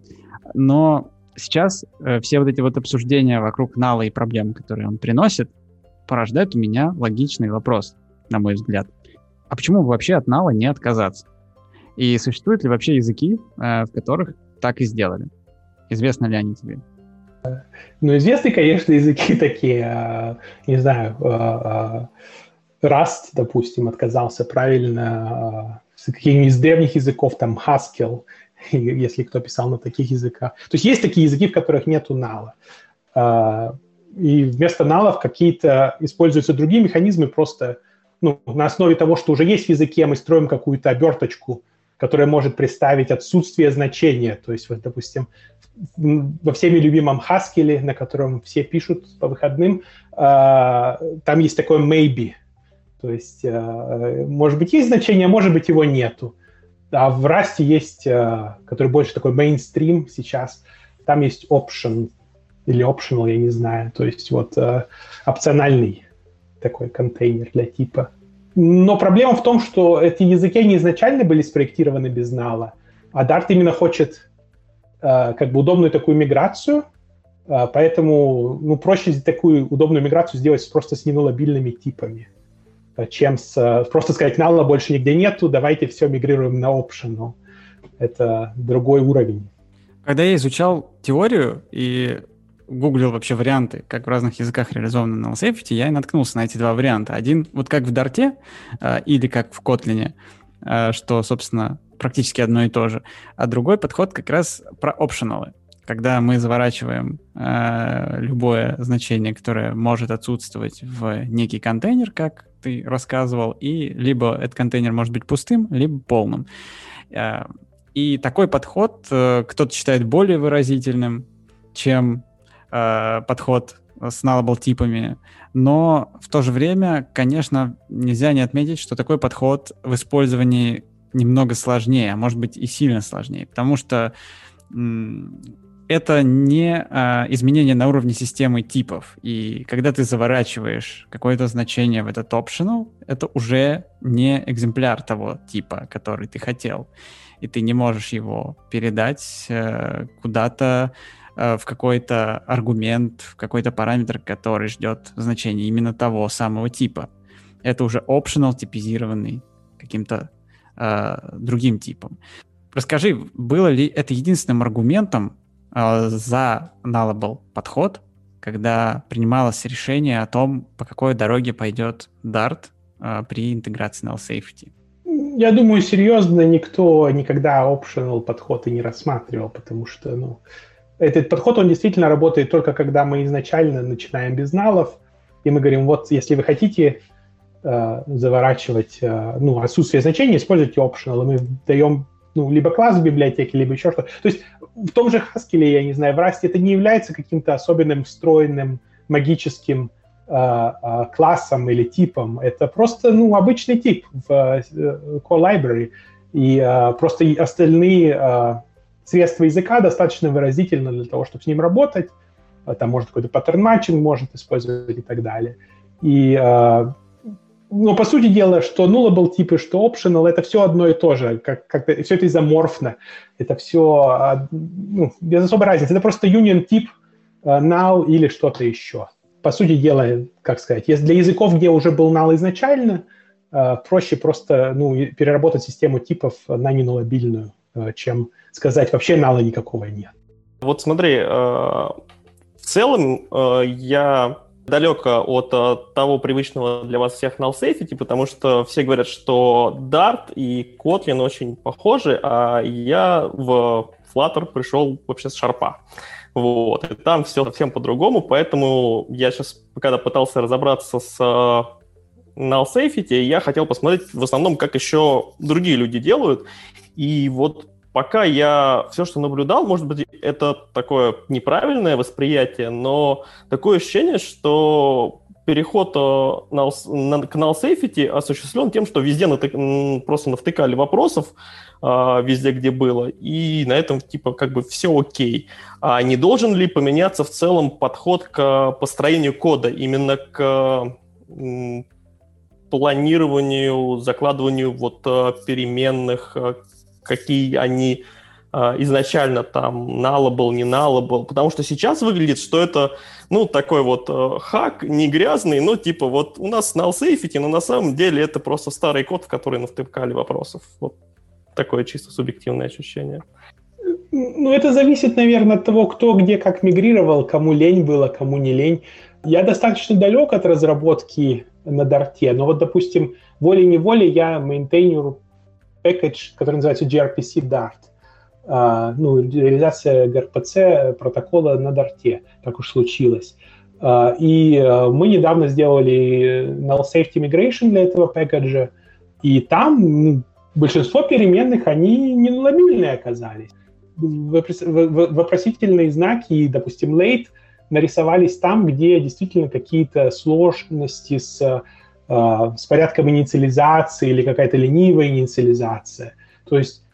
Но сейчас э, все вот эти вот обсуждения вокруг Нала и проблем, которые он приносит, порождают у меня логичный вопрос, на мой взгляд. А почему вообще от Нала не отказаться? И существуют ли вообще языки, э, в которых так и сделали? Известно ли они тебе? Ну, известны, конечно, языки такие, а, не знаю, а, а, Rust, допустим, отказался правильно каких-нибудь из древних языков, там Haskell, если кто писал на таких языках. То есть есть такие языки, в которых нету нала. И вместо налов какие-то используются другие механизмы, просто ну, на основе того, что уже есть в языке, мы строим какую-то оберточку, которая может представить отсутствие значения. То есть, вот, допустим, во всеми любимом Haskell, на котором все пишут по выходным, а, там есть такое maybe – то есть, э, может быть, есть значение, а может быть, его нету. А в Rust есть, который больше такой мейнстрим сейчас, там есть option или optional, я не знаю, то есть вот опциональный такой контейнер для типа. Но проблема в том, что эти языки, они изначально были спроектированы без нала, а Dart именно хочет э, как бы удобную такую миграцию, э, поэтому ну, проще такую удобную миграцию сделать просто с ненулобильными типами, э, чем с, э, просто сказать, нала больше нигде нету, давайте все мигрируем на optional. Это другой уровень. Когда я изучал теорию и гуглил вообще варианты, как в разных языках реализованы null safety, я и наткнулся на эти два варианта. Один вот как в Дарте э, или как в Kotlin, э, что, собственно, практически одно и то же. А другой подход как раз про опционалы. Когда мы заворачиваем э, любое значение, которое может отсутствовать в некий контейнер, как ты рассказывал, и либо этот контейнер может быть пустым, либо полным. Э, и такой подход э, кто-то считает более выразительным, чем э, подход с nullable типами, но в то же время, конечно, нельзя не отметить, что такой подход в использовании немного сложнее, а может быть и сильно сложнее, потому что это не а, изменение на уровне системы типов. И когда ты заворачиваешь какое-то значение в этот optional, это уже не экземпляр того типа, который ты хотел. И ты не можешь его передать э, куда-то в какой-то аргумент, в какой-то параметр, который ждет значение именно того самого типа. Это уже optional, типизированный каким-то э, другим типом. Расскажи, было ли это единственным аргументом э, за nullable подход, когда принималось решение о том, по какой дороге пойдет Dart э, при интеграции null safety? Я думаю, серьезно никто никогда optional подход и не рассматривал, потому что, ну, этот подход, он действительно работает только когда мы изначально начинаем без налов, и мы говорим, вот если вы хотите э, заворачивать э, ну, отсутствие значения, используйте optional, и мы даем ну, либо класс в библиотеке, либо еще что-то. То есть в том же Haskell, я не знаю, в Rust это не является каким-то особенным встроенным магическим э, э, классом или типом. Это просто ну, обычный тип в э, core library. И э, просто остальные э, средство языка достаточно выразительно для того, чтобы с ним работать. А, там может какой-то pattern matching может использовать и так далее. И, э, ну, по сути дела, что nullable типы, что optional, это все одно и то же. Как, как все это изоморфно. Это все ну, без особой разницы. Это просто union тип, null или что-то еще. По сути дела, как сказать, если для языков, где уже был null изначально, проще просто ну, переработать систему типов на ненулабильную, чем сказать, вообще нала никакого нет. Вот смотри, э, в целом э, я далек от э, того привычного для вас всех null safety, потому что все говорят, что Dart и Kotlin очень похожи, а я в Flutter пришел вообще с шарпа. Вот, и там все совсем по-другому, поэтому я сейчас, когда пытался разобраться с null safety, я хотел посмотреть в основном, как еще другие люди делают, и вот пока я все, что наблюдал, может быть, это такое неправильное восприятие, но такое ощущение, что переход э, на, на, к null safety осуществлен тем, что везде натык, просто навтыкали вопросов, а, везде, где было, и на этом типа как бы все окей. А не должен ли поменяться в целом подход к построению кода, именно к планированию, закладыванию вот э, переменных, э, какие они э, изначально там nullable, не nullable, потому что сейчас выглядит, что это, ну, такой вот э, хак, не грязный, но типа вот у нас null safety, но на самом деле это просто старый код, в который навтыкали вопросов. Вот такое чисто субъективное ощущение. Ну, это зависит, наверное, от того, кто где как мигрировал, кому лень было, кому не лень. Я достаточно далек от разработки на Дарте, но вот, допустим, волей-неволей я мейнтейнеру package, который называется gRPC Dart. Uh, ну, реализация gRPC протокола на Dart, так уж случилось. Uh, и uh, мы недавно сделали null safety migration для этого пэкэджа, и там ну, большинство переменных, они не нулобильные оказались. Вопросительные знаки, допустим, late, нарисовались там, где действительно какие-то сложности с с порядком инициализации или какая-то ленивая инициализация. То есть,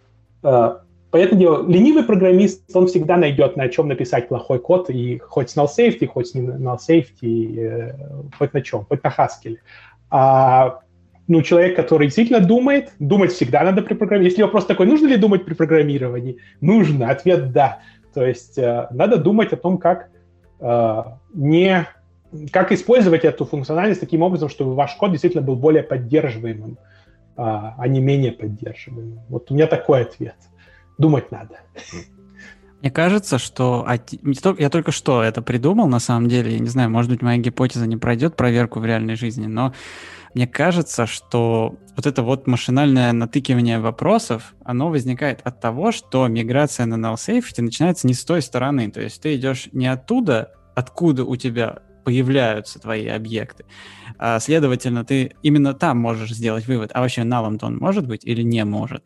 э, понятное дело, ленивый программист, он всегда найдет, на чем написать плохой код, и хоть с null safety, хоть с не null safety, э, хоть на чем, хоть на Haskell. А ну, человек, который действительно думает, думать всегда надо при программировании. Если вопрос такой, нужно ли думать при программировании? Нужно. Ответ «да». То есть э, надо думать о том, как э, не как использовать эту функциональность таким образом, чтобы ваш код действительно был более поддерживаемым, а, а не менее поддерживаемым. Вот у меня такой ответ. Думать надо. Мне кажется, что я только что это придумал, на самом деле, я не знаю, может быть, моя гипотеза не пройдет проверку в реальной жизни, но мне кажется, что вот это вот машинальное натыкивание вопросов, оно возникает от того, что миграция на null safety начинается не с той стороны. То есть ты идешь не оттуда, откуда у тебя появляются твои объекты. А, следовательно, ты именно там можешь сделать вывод, а вообще налом он может быть или не может,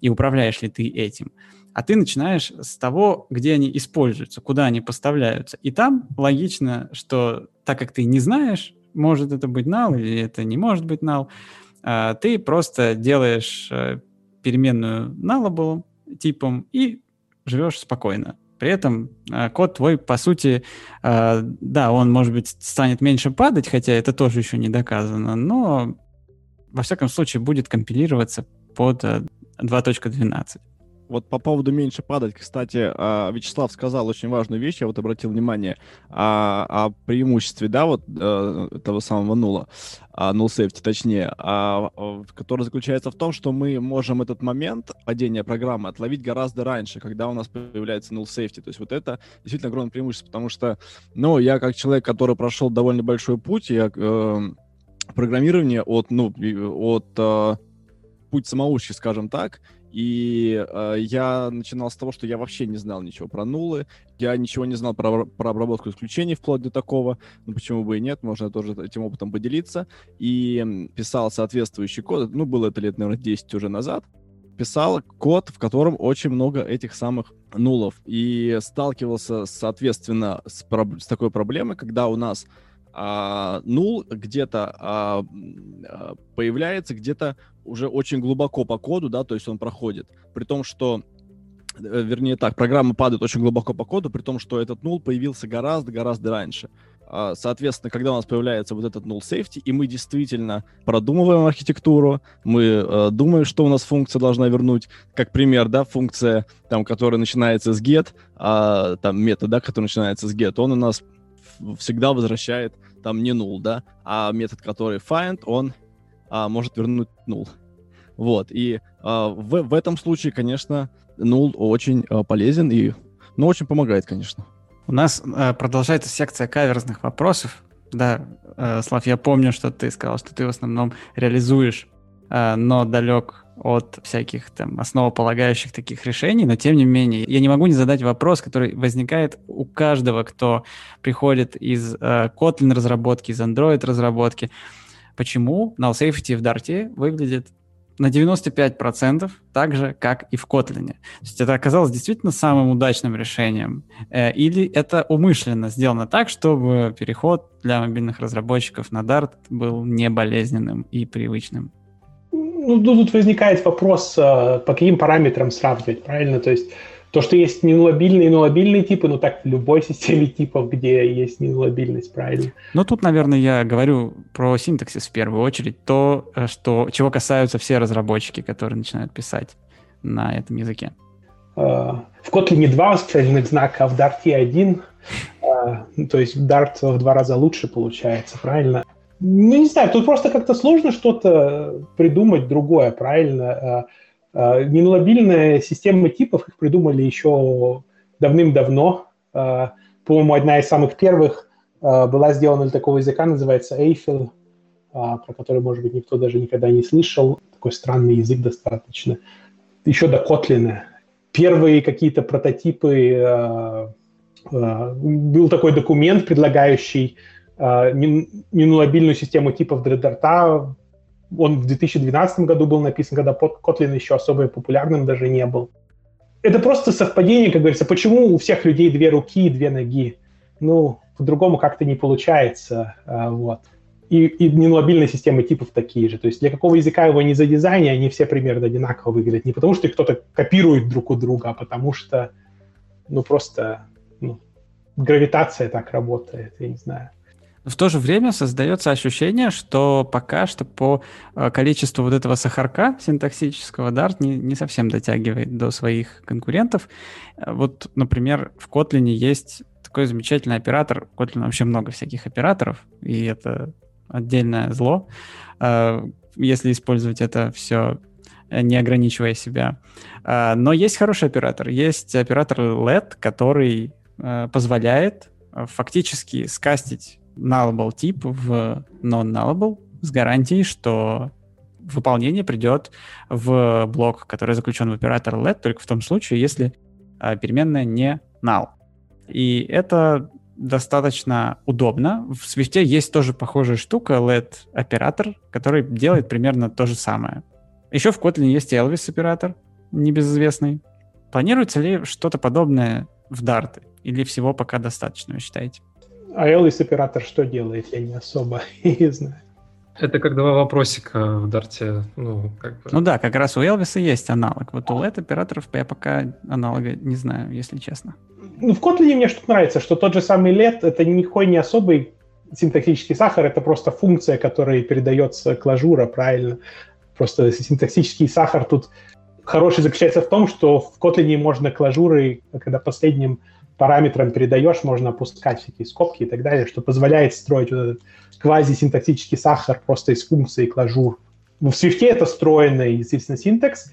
и управляешь ли ты этим. А ты начинаешь с того, где они используются, куда они поставляются. И там логично, что так как ты не знаешь, может это быть null или это не может быть null, а, ты просто делаешь э, переменную nullable типом и живешь спокойно. При этом э, код твой, по сути, э, да, он, может быть, станет меньше падать, хотя это тоже еще не доказано, но, во всяком случае, будет компилироваться под 2.12. Вот по поводу меньше падать, кстати, а, Вячеслав сказал очень важную вещь, я вот обратил внимание о, о преимуществе, да, вот э, этого самого нула, null safety, точнее, а, который заключается в том, что мы можем этот момент падения программы отловить гораздо раньше, когда у нас появляется null safety. То есть вот это действительно огромное преимущество, потому что, ну, я как человек, который прошел довольно большой путь, я э, программирование от, ну, от э, путь самоучки, скажем так, и э, я начинал с того, что я вообще не знал ничего про нулы, я ничего не знал про, про обработку исключений вплоть до такого, ну почему бы и нет, можно тоже этим опытом поделиться. И писал соответствующий код, ну было это лет, наверное, 10 уже назад, писал код, в котором очень много этих самых нулов. И сталкивался, соответственно, с, с такой проблемой, когда у нас а, нул где-то а, а, появляется где-то уже очень глубоко по коду, да, то есть он проходит, при том, что э, вернее так, программа падает очень глубоко по коду, при том, что этот нул появился гораздо-гораздо раньше. А, соответственно, когда у нас появляется вот этот null safety, и мы действительно продумываем архитектуру, мы э, думаем, что у нас функция должна вернуть, как пример, да, функция, там, которая начинается с get, а, там, метод, да, который начинается с get, он у нас всегда возвращает там не null, да, а метод, который find, он а, может вернуть null. Вот, и а, в, в этом случае, конечно, null очень а, полезен и, ну, очень помогает, конечно. У нас а, продолжается секция каверзных вопросов. Да, а, Слав, я помню, что ты сказал, что ты в основном реализуешь, а, но далек от всяких там основополагающих таких решений, но тем не менее я не могу не задать вопрос, который возникает у каждого, кто приходит из э, Kotlin разработки, из Android разработки. Почему null safety в Dart выглядит на 95% так же, как и в Kotlin. То есть это оказалось действительно самым удачным решением? Э, или это умышленно сделано так, чтобы переход для мобильных разработчиков на Dart был не болезненным и привычным? Ну, тут возникает вопрос, э, по каким параметрам сравнивать, правильно? То есть то, что есть нелабильные и нулабильные типы, ну так в любой системе типов, где есть нелабильность, правильно? Ну тут, наверное, я говорю про синтаксис в первую очередь, то, э, что, чего касаются все разработчики, которые начинают писать на этом языке. Э, в Kotlin 2 восклицательных знака, а в Dart 1, то есть Dart в два раза лучше получается, правильно? Ну, не знаю, тут просто как-то сложно что-то придумать другое, правильно? А, а, Нелобильные системы типов их придумали еще давным-давно. А, по-моему, одна из самых первых была сделана для такого языка, называется Eiffel, про который, может быть, никто даже никогда не слышал. Такой странный язык достаточно. Еще до Kotlin. Первые какие-то прототипы был такой документ, предлагающий а, ненулабильную систему типов Дреддарта. Он в 2012 году был написан, когда Kotlin еще особо популярным даже не был. Это просто совпадение, как говорится, почему у всех людей две руки и две ноги. Ну, по-другому как-то не получается. А, вот. и, и нелабильные системы типов такие же. То есть для какого языка его не задизайни, они все примерно одинаково выглядят. Не потому что их кто-то копирует друг у друга, а потому что, ну, просто ну, гравитация так работает, я не знаю. В то же время создается ощущение, что пока что по э, количеству вот этого сахарка синтаксического Dart не, не совсем дотягивает до своих конкурентов. Э, вот, например, в Kotlin есть такой замечательный оператор. В Kotlin вообще много всяких операторов, и это отдельное зло, э, если использовать это все не ограничивая себя. Но есть хороший оператор. Есть оператор LED, который позволяет фактически скастить nullable тип в non-nullable с гарантией, что выполнение придет в блок, который заключен в оператор let, только в том случае, если а, переменная не null. И это достаточно удобно. В Swift есть тоже похожая штука, let-оператор, который делает примерно то же самое. Еще в Kotlin есть Elvis оператор, небезызвестный. Планируется ли что-то подобное в Dart? Или всего пока достаточно, вы считаете? А Элвис оператор что делает, я не особо не знаю. Это как два вопросика в Дарте. Ну, как бы. ну да, как раз у Элвиса есть аналог. Вот у LED операторов я пока аналога не знаю, если честно. Ну, в Kotlin мне что-то нравится, что тот же самый LED — это никакой не особый синтаксический сахар, это просто функция, которая передается к ложура, правильно? Просто синтаксический сахар тут хороший заключается в том, что в Kotlin можно клажуры, когда последним параметрам передаешь, можно опускать всякие скобки и так далее, что позволяет строить вот этот квазисинтаксический сахар просто из функции клажур. В Swift это встроенный, естественно, синтекс.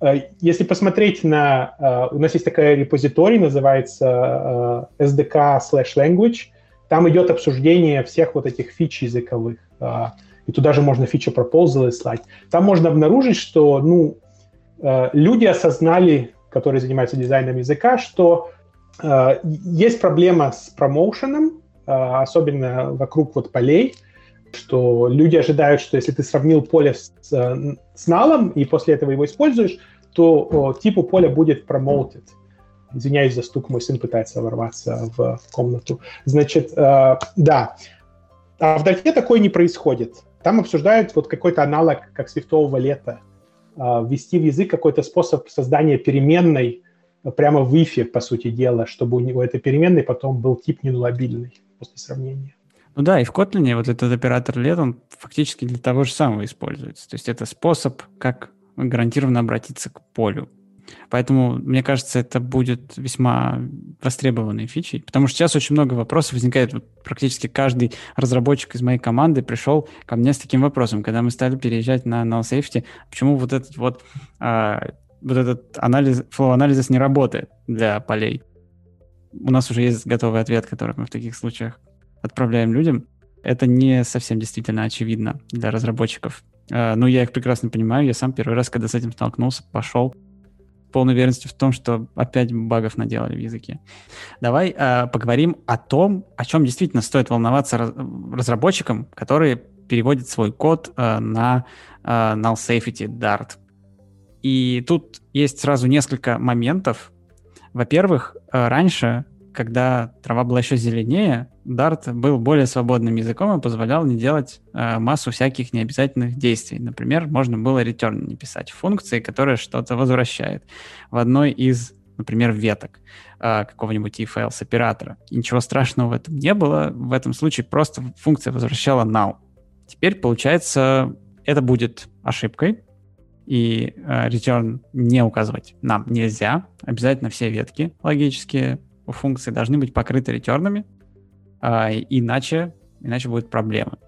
Э, если посмотреть на... Э, у нас есть такая репозиторий, называется э, SDK slash language. Там идет обсуждение всех вот этих фич языковых. И туда же можно фичи proposal слать. Там можно обнаружить, что ну, люди осознали, которые занимаются дизайном языка, что есть проблема с промоушеном, э, особенно вокруг вот полей, что люди ожидают, что если ты сравнил поле с, с налом и после этого его используешь, то о, типу поля будет promoted. Извиняюсь за стук, мой сын пытается ворваться в комнату. Значит, э, да. А в Дарте такое не происходит. Там обсуждают вот какой-то аналог, как свифтового лета, э, ввести в язык какой-то способ создания переменной, прямо в if, по сути дела, чтобы у него этой переменной потом был тип ненулабильный после сравнения. Ну да, и в Kotlin вот этот оператор LED, он фактически для того же самого используется. То есть это способ, как гарантированно обратиться к полю. Поэтому, мне кажется, это будет весьма востребованной фичей, потому что сейчас очень много вопросов возникает. Вот практически каждый разработчик из моей команды пришел ко мне с таким вопросом, когда мы стали переезжать на null safety, почему вот этот вот а, вот этот анализ, flow анализис не работает для полей. У нас уже есть готовый ответ, который мы в таких случаях отправляем людям. Это не совсем действительно очевидно для разработчиков. Uh, ну, я их прекрасно понимаю. Я сам первый раз, когда с этим столкнулся, пошел полной уверенностью в том, что опять багов наделали в языке. Давай uh, поговорим о том, о чем действительно стоит волноваться раз, разработчикам, которые переводят свой код uh, на uh, null safety Dart. И тут есть сразу несколько моментов. Во-первых, э, раньше, когда трава была еще зеленее, Dart был более свободным языком и позволял не делать э, массу всяких необязательных действий. Например, можно было return не писать функции, которая что-то возвращает в одной из, например, веток э, какого-нибудь if-else оператора. И ничего страшного в этом не было. В этом случае просто функция возвращала null. Теперь, получается, это будет ошибкой, и э, return не указывать нам нельзя. Обязательно все ветки логические функции должны быть покрыты ретернами, э, иначе, иначе будет проблема.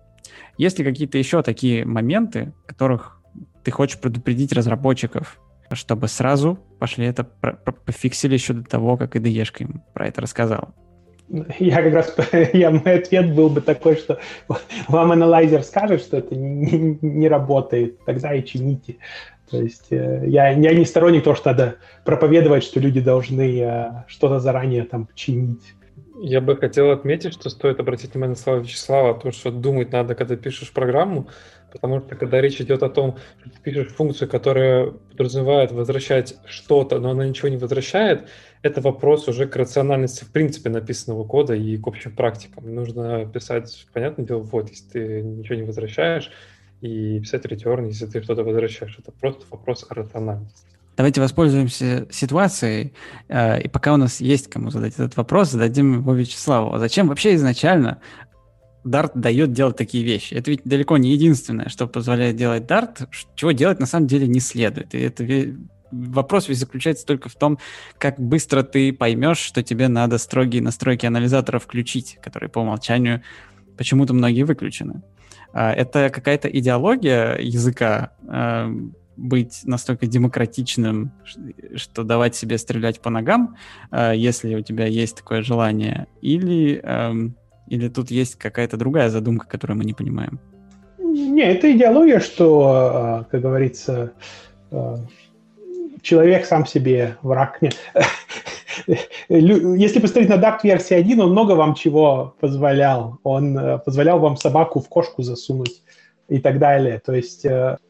Есть ли какие-то еще такие моменты, которых ты хочешь предупредить разработчиков, чтобы сразу пошли это пофиксили еще до того, как IDE им про это рассказал? Я как раз, я, мой ответ был бы такой, что вам анализер скажет, что это не, не работает, тогда и чините. То есть э, я, я не сторонник того, что надо проповедовать, что люди должны э, что-то заранее там чинить. Я бы хотел отметить, что стоит обратить внимание на слова Вячеслава, то, что думать надо, когда пишешь программу, потому что когда речь идет о том, что ты пишешь функцию, которая подразумевает возвращать что-то, но она ничего не возвращает, это вопрос уже к рациональности в принципе написанного кода и к общим практикам. Нужно писать, понятное дело, вот, если ты ничего не возвращаешь, и писать return, если ты что-то возвращаешь. Это просто вопрос о рациональности. Давайте воспользуемся ситуацией, э, и пока у нас есть кому задать этот вопрос, зададим его Вячеславу. А зачем вообще изначально Dart дает делать такие вещи? Это ведь далеко не единственное, что позволяет делать Dart, чего делать на самом деле не следует. И это вопрос весь заключается только в том, как быстро ты поймешь, что тебе надо строгие настройки анализатора включить, которые по умолчанию почему-то многие выключены. А, это какая-то идеология языка, э, быть настолько демократичным, что давать себе стрелять по ногам, э, если у тебя есть такое желание, или, эм, или тут есть какая-то другая задумка, которую мы не понимаем? Не, это идеология, что, как говорится, человек сам себе враг. Нет. Если посмотреть на Dart версии 1, он много вам чего позволял. Он позволял вам собаку в кошку засунуть и так далее. То есть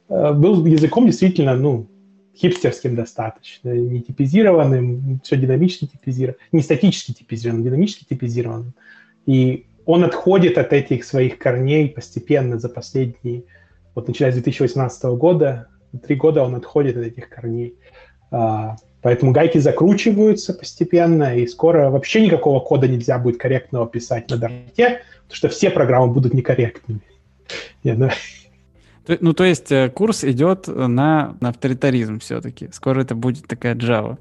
Э, был языком действительно, ну, хипстерским достаточно, не типизированным, все динамически типизировано, не статически типизированным, динамически типизированным. И он отходит от этих своих корней постепенно за последние, вот начиная с 2018 года, три года он отходит от этих корней. А, поэтому гайки закручиваются постепенно, и скоро вообще никакого кода нельзя будет корректного писать на дарте, потому что все программы будут некорректными. Нет, ну, ну, то есть э, курс идет на, на авторитаризм все-таки. Скоро это будет такая Java.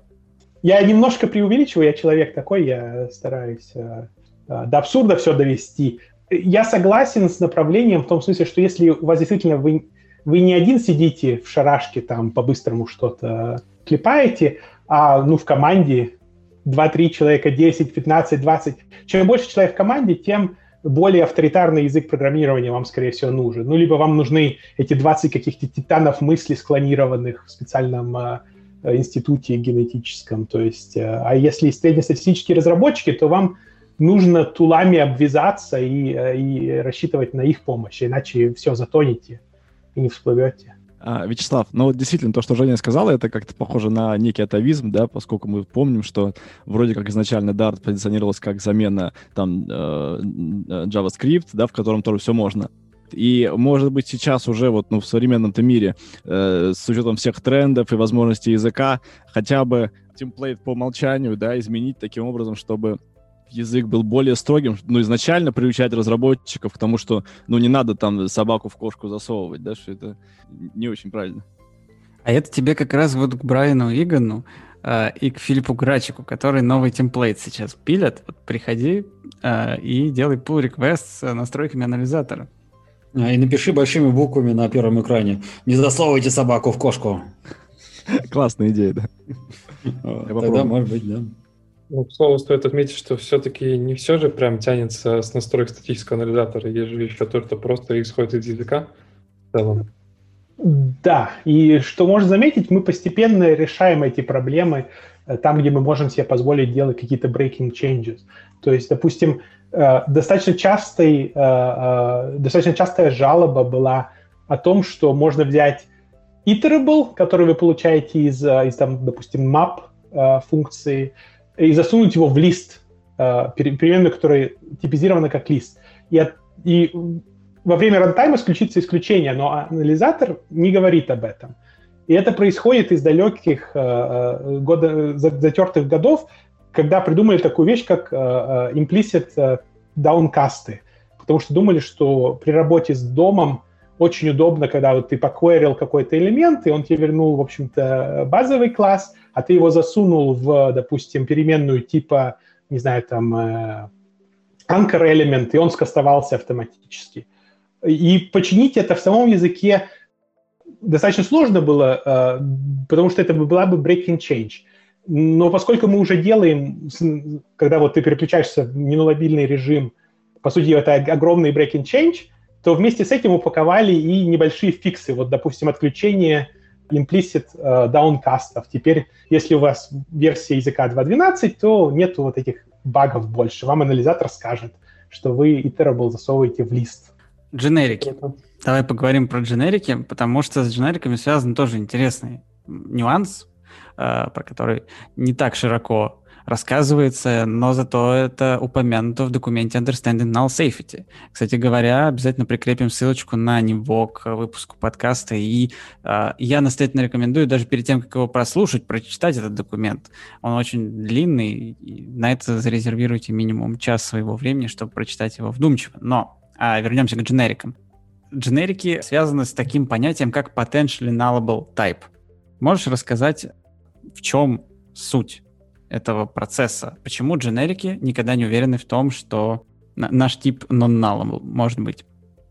Я немножко преувеличиваю, я человек такой, я стараюсь э, э, до абсурда все довести. Я согласен с направлением в том смысле, что если у вас действительно вы, вы не один сидите в шарашке, там по-быстрому что-то клепаете, а ну в команде 2-3 человека, 10, 15, 20. Чем больше человек в команде, тем более авторитарный язык программирования вам, скорее всего, нужен. Ну, либо вам нужны эти 20 каких-то титанов мысли, склонированных в специальном э, институте генетическом. То есть, э, а если среднестатистические разработчики, то вам нужно тулами обвязаться и, э, и рассчитывать на их помощь, иначе все затонете и не всплывете. А, Вячеслав, ну вот действительно, то, что Женя сказала, это как-то похоже на некий атовизм, да, поскольку мы помним, что вроде как изначально Dart позиционировалась как замена там э, JavaScript, да, в котором тоже все можно. И, может быть, сейчас уже вот ну, в современном-то мире, э, с учетом всех трендов и возможностей языка, хотя бы темплейт по умолчанию, да, изменить таким образом, чтобы язык был более строгим, ну, изначально приучать разработчиков к тому, что, ну, не надо там собаку в кошку засовывать, да, что это не очень правильно. А это тебе как раз вот к Брайану Игану э, и к Филиппу Грачику, который новый темплейт сейчас пилят. Вот приходи э, и делай pull request с настройками анализатора. А, и напиши большими буквами на первом экране. Не засовывайте собаку в кошку. Классная идея, да. Тогда, может быть, да. Ну, к слову, стоит отметить, что все-таки не все же прям тянется с настроек статического анализатора. Есть же еще то, что просто исходит из языка в целом. Да, и что можно заметить, мы постепенно решаем эти проблемы э, там, где мы можем себе позволить делать какие-то breaking changes. То есть, допустим, э, достаточно, частой, э, достаточно частая жалоба была о том, что можно взять iterable, который вы получаете из, из там, допустим, map функции, и засунуть его в лист, э, переменную, которая типизирована как лист. И, от, и во время рантайма исключится исключение, но анализатор не говорит об этом. И это происходит из далеких э, э года, затертых годов, когда придумали такую вещь, как э, implicit downcasты. Потому что думали, что при работе с домом очень удобно, когда вот ты покверил какой-то элемент, и он тебе вернул, в общем-то, базовый класс, а ты его засунул в, допустим, переменную типа, не знаю, там, э, anchor element, и он скастовался автоматически. И починить это в самом языке достаточно сложно было, э, потому что это была бы breaking change. Но поскольку мы уже делаем, когда вот ты переключаешься в ненулобильный режим, по сути, это огромный breaking change, то вместе с этим упаковали и небольшие фиксы. Вот, допустим, отключение implicit uh, downcastов. Теперь, если у вас версия языка 2.12, то нету вот этих багов больше. Вам анализатор скажет, что вы iterable засовываете в лист. Дженерики. Давай поговорим про дженерики, потому что с дженериками связан тоже интересный нюанс, э, про который не так широко рассказывается, но зато это упомянуто в документе Understanding Null Safety. Кстати говоря, обязательно прикрепим ссылочку на него к выпуску подкаста, и э, я настоятельно рекомендую даже перед тем, как его прослушать, прочитать этот документ. Он очень длинный, на это зарезервируйте минимум час своего времени, чтобы прочитать его вдумчиво. Но а, вернемся к дженерикам. Дженерики связаны с таким понятием, как potentially nullable type. Можешь рассказать, в чем суть этого процесса. Почему дженерики никогда не уверены в том, что наш тип non-nullable может быть?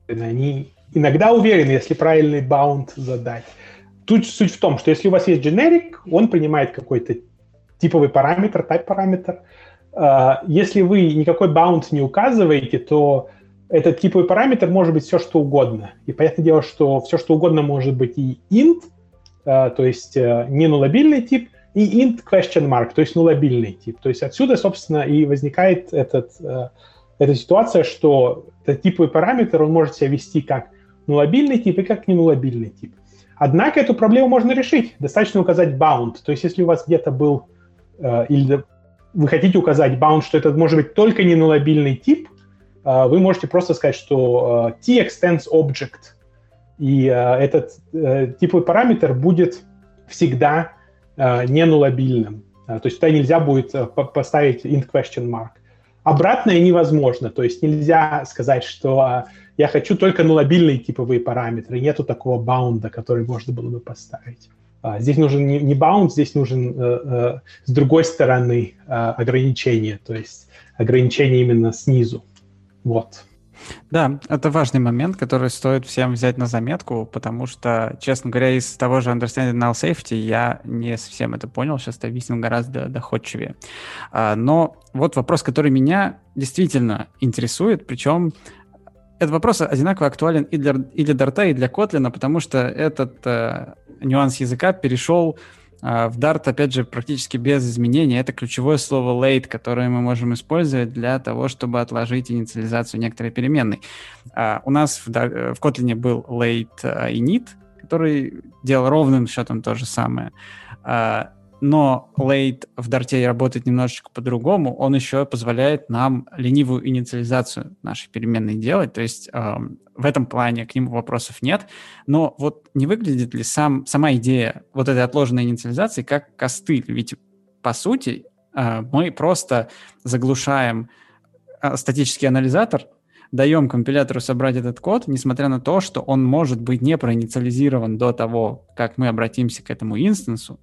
Они иногда уверены, если правильный bound задать. Тут суть в том, что если у вас есть generic, он принимает какой-то типовый параметр, type параметр. А, если вы никакой bound не указываете, то этот типовый параметр может быть все, что угодно. И понятное дело, что все, что угодно может быть и int, а, то есть э, не нулабильный тип, и int question mark, то есть нулабильный тип. То есть отсюда, собственно, и возникает этот, э, эта ситуация, что этот типовый параметр, он может себя вести как нулабильный тип и как не нулабильный тип. Однако эту проблему можно решить. Достаточно указать bound. То есть если у вас где-то был, э, или вы хотите указать bound, что это может быть только не нулабильный тип, э, вы можете просто сказать, что э, t extends object, и э, этот э, типовый параметр будет всегда Э, не нулабильным. Э, то есть туда нельзя будет э, поставить int question mark. Обратное невозможно, то есть нельзя сказать, что я хочу только нулабильные типовые параметры, нету такого баунда, который можно было бы поставить. Здесь нужен не, bound, здесь нужен с другой стороны ограничение, то есть ограничение именно снизу. Вот. Да, это важный момент, который стоит всем взять на заметку, потому что, честно говоря, из того же Understanding Null Safety я не совсем это понял, сейчас это объяснил гораздо доходчивее. А, но вот вопрос, который меня действительно интересует, причем этот вопрос одинаково актуален и для, и для Дарта, и для Котлина, потому что этот э, нюанс языка перешел в Dart, опять же, практически без изменений. Это ключевое слово late, которое мы можем использовать для того, чтобы отложить инициализацию некоторой переменной. А, у нас в, в Kotlin был late а, init, который делал ровным счетом то же самое но Late в Дарте работает немножечко по-другому. Он еще позволяет нам ленивую инициализацию нашей переменной делать. То есть э, в этом плане к нему вопросов нет. Но вот не выглядит ли сам, сама идея вот этой отложенной инициализации как костыль? Ведь по сути э, мы просто заглушаем э, статический анализатор, даем компилятору собрать этот код, несмотря на то, что он может быть не проинициализирован до того, как мы обратимся к этому инстансу.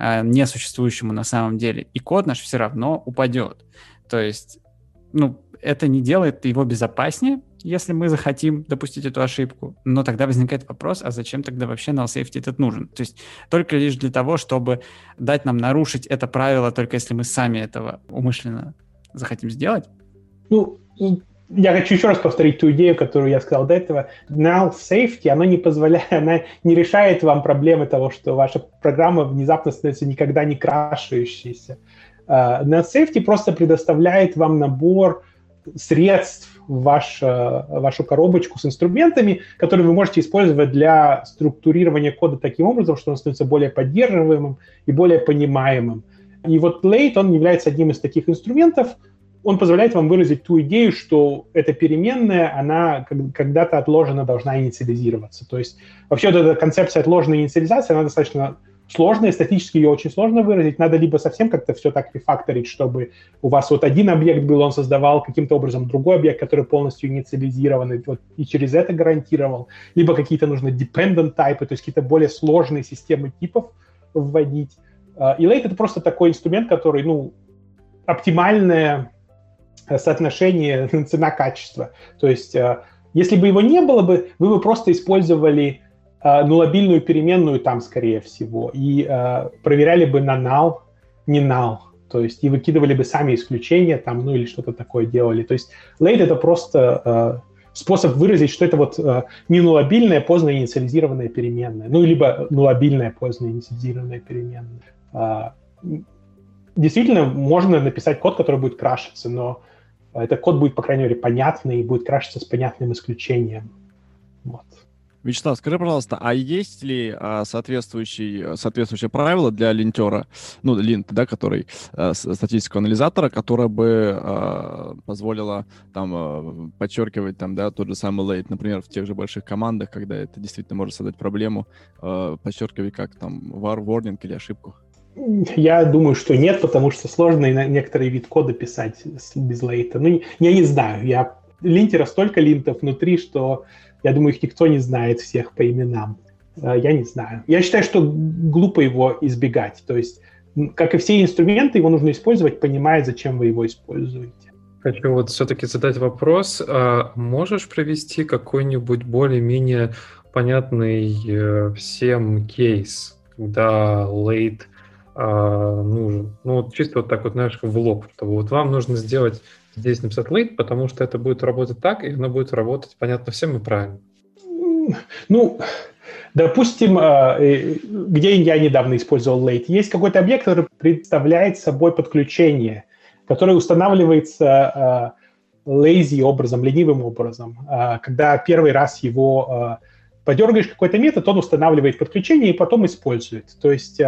А, несуществующему на самом деле, и код наш все равно упадет. То есть, ну, это не делает его безопаснее, если мы захотим допустить эту ошибку. Но тогда возникает вопрос, а зачем тогда вообще null safety этот нужен? То есть только лишь для того, чтобы дать нам нарушить это правило, только если мы сами этого умышленно захотим сделать? Ну, я хочу еще раз повторить ту идею, которую я сказал до этого. Null safety, она не позволяет, она не решает вам проблемы того, что ваша программа внезапно становится никогда не крашающейся. Uh, null safety просто предоставляет вам набор средств в ваш, uh, вашу коробочку с инструментами, которые вы можете использовать для структурирования кода таким образом, что он становится более поддерживаемым и более понимаемым. И вот Late, он является одним из таких инструментов, он позволяет вам выразить ту идею, что эта переменная, она когда-то отложена должна инициализироваться. То есть вообще вот эта концепция отложенной инициализации, она достаточно сложная, статически ее очень сложно выразить. Надо либо совсем как-то все так рефакторить, чтобы у вас вот один объект был, он создавал каким-то образом другой объект, который полностью инициализирован, и, вот, и через это гарантировал. Либо какие-то нужны dependent types, то есть какие-то более сложные системы типов вводить. А, и Late — это просто такой инструмент, который, ну, оптимальная соотношение цена-качество. То есть, э, если бы его не было бы, вы бы просто использовали э, нулабильную переменную там, скорее всего, и э, проверяли бы на null, не null. То есть, и выкидывали бы сами исключения там, ну или что-то такое делали. То есть, late — это просто способ выразить, что это вот не нулабильная поздно инициализированная переменная, ну, либо нулабильная поздно инициализированная переменная. действительно можно написать код, который будет крашиться, но этот код будет, по крайней мере, понятный и будет крашиться с понятным исключением. Вот. Вячеслав, скажи, пожалуйста, а есть ли а, соответствующие, соответствующие правила для линтера, ну, линт, да, который, а, статистического анализатора, которая бы а, позволила там а, подчеркивать там, да, тот же самый лейт, например, в тех же больших командах, когда это действительно может создать проблему, а, подчеркивать как там var, warning или ошибку? Я думаю, что нет, потому что сложно некоторые вид кода писать без лейта. Ну, я не знаю, я линтеров столько линтов внутри, что я думаю, их никто не знает всех по именам. Э, я не знаю. Я считаю, что глупо его избегать. То есть, как и все инструменты, его нужно использовать, понимая, зачем вы его используете. Хочу вот все-таки задать вопрос. А можешь провести какой-нибудь более-менее понятный э, всем кейс, когда late а, нужен? Ну, вот чисто вот так вот, знаешь, в лоб, чтобы вот вам нужно сделать здесь написать late, потому что это будет работать так, и оно будет работать, понятно, всем и правильно. Ну, допустим, э, где я недавно использовал late, есть какой-то объект, который представляет собой подключение, которое устанавливается э, lazy образом, ленивым образом. Когда первый раз его подергаешь какой-то метод, он устанавливает подключение и потом использует. То есть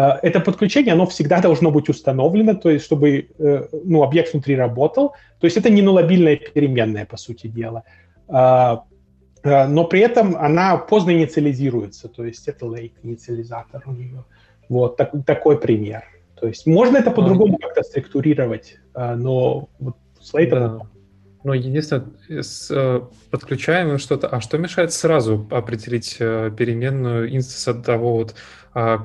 это подключение, оно всегда должно быть установлено, то есть чтобы э, ну, объект внутри работал. То есть это не нулобильная переменная, по сути дела. А, э, но при этом она поздно инициализируется, то есть это late инициализатор у нее. Вот так, такой пример. То есть можно это по-другому как-то структурировать, но вот с late да. Но единственное, с, подключаем что-то. А что мешает сразу определить переменную инстанс от того вот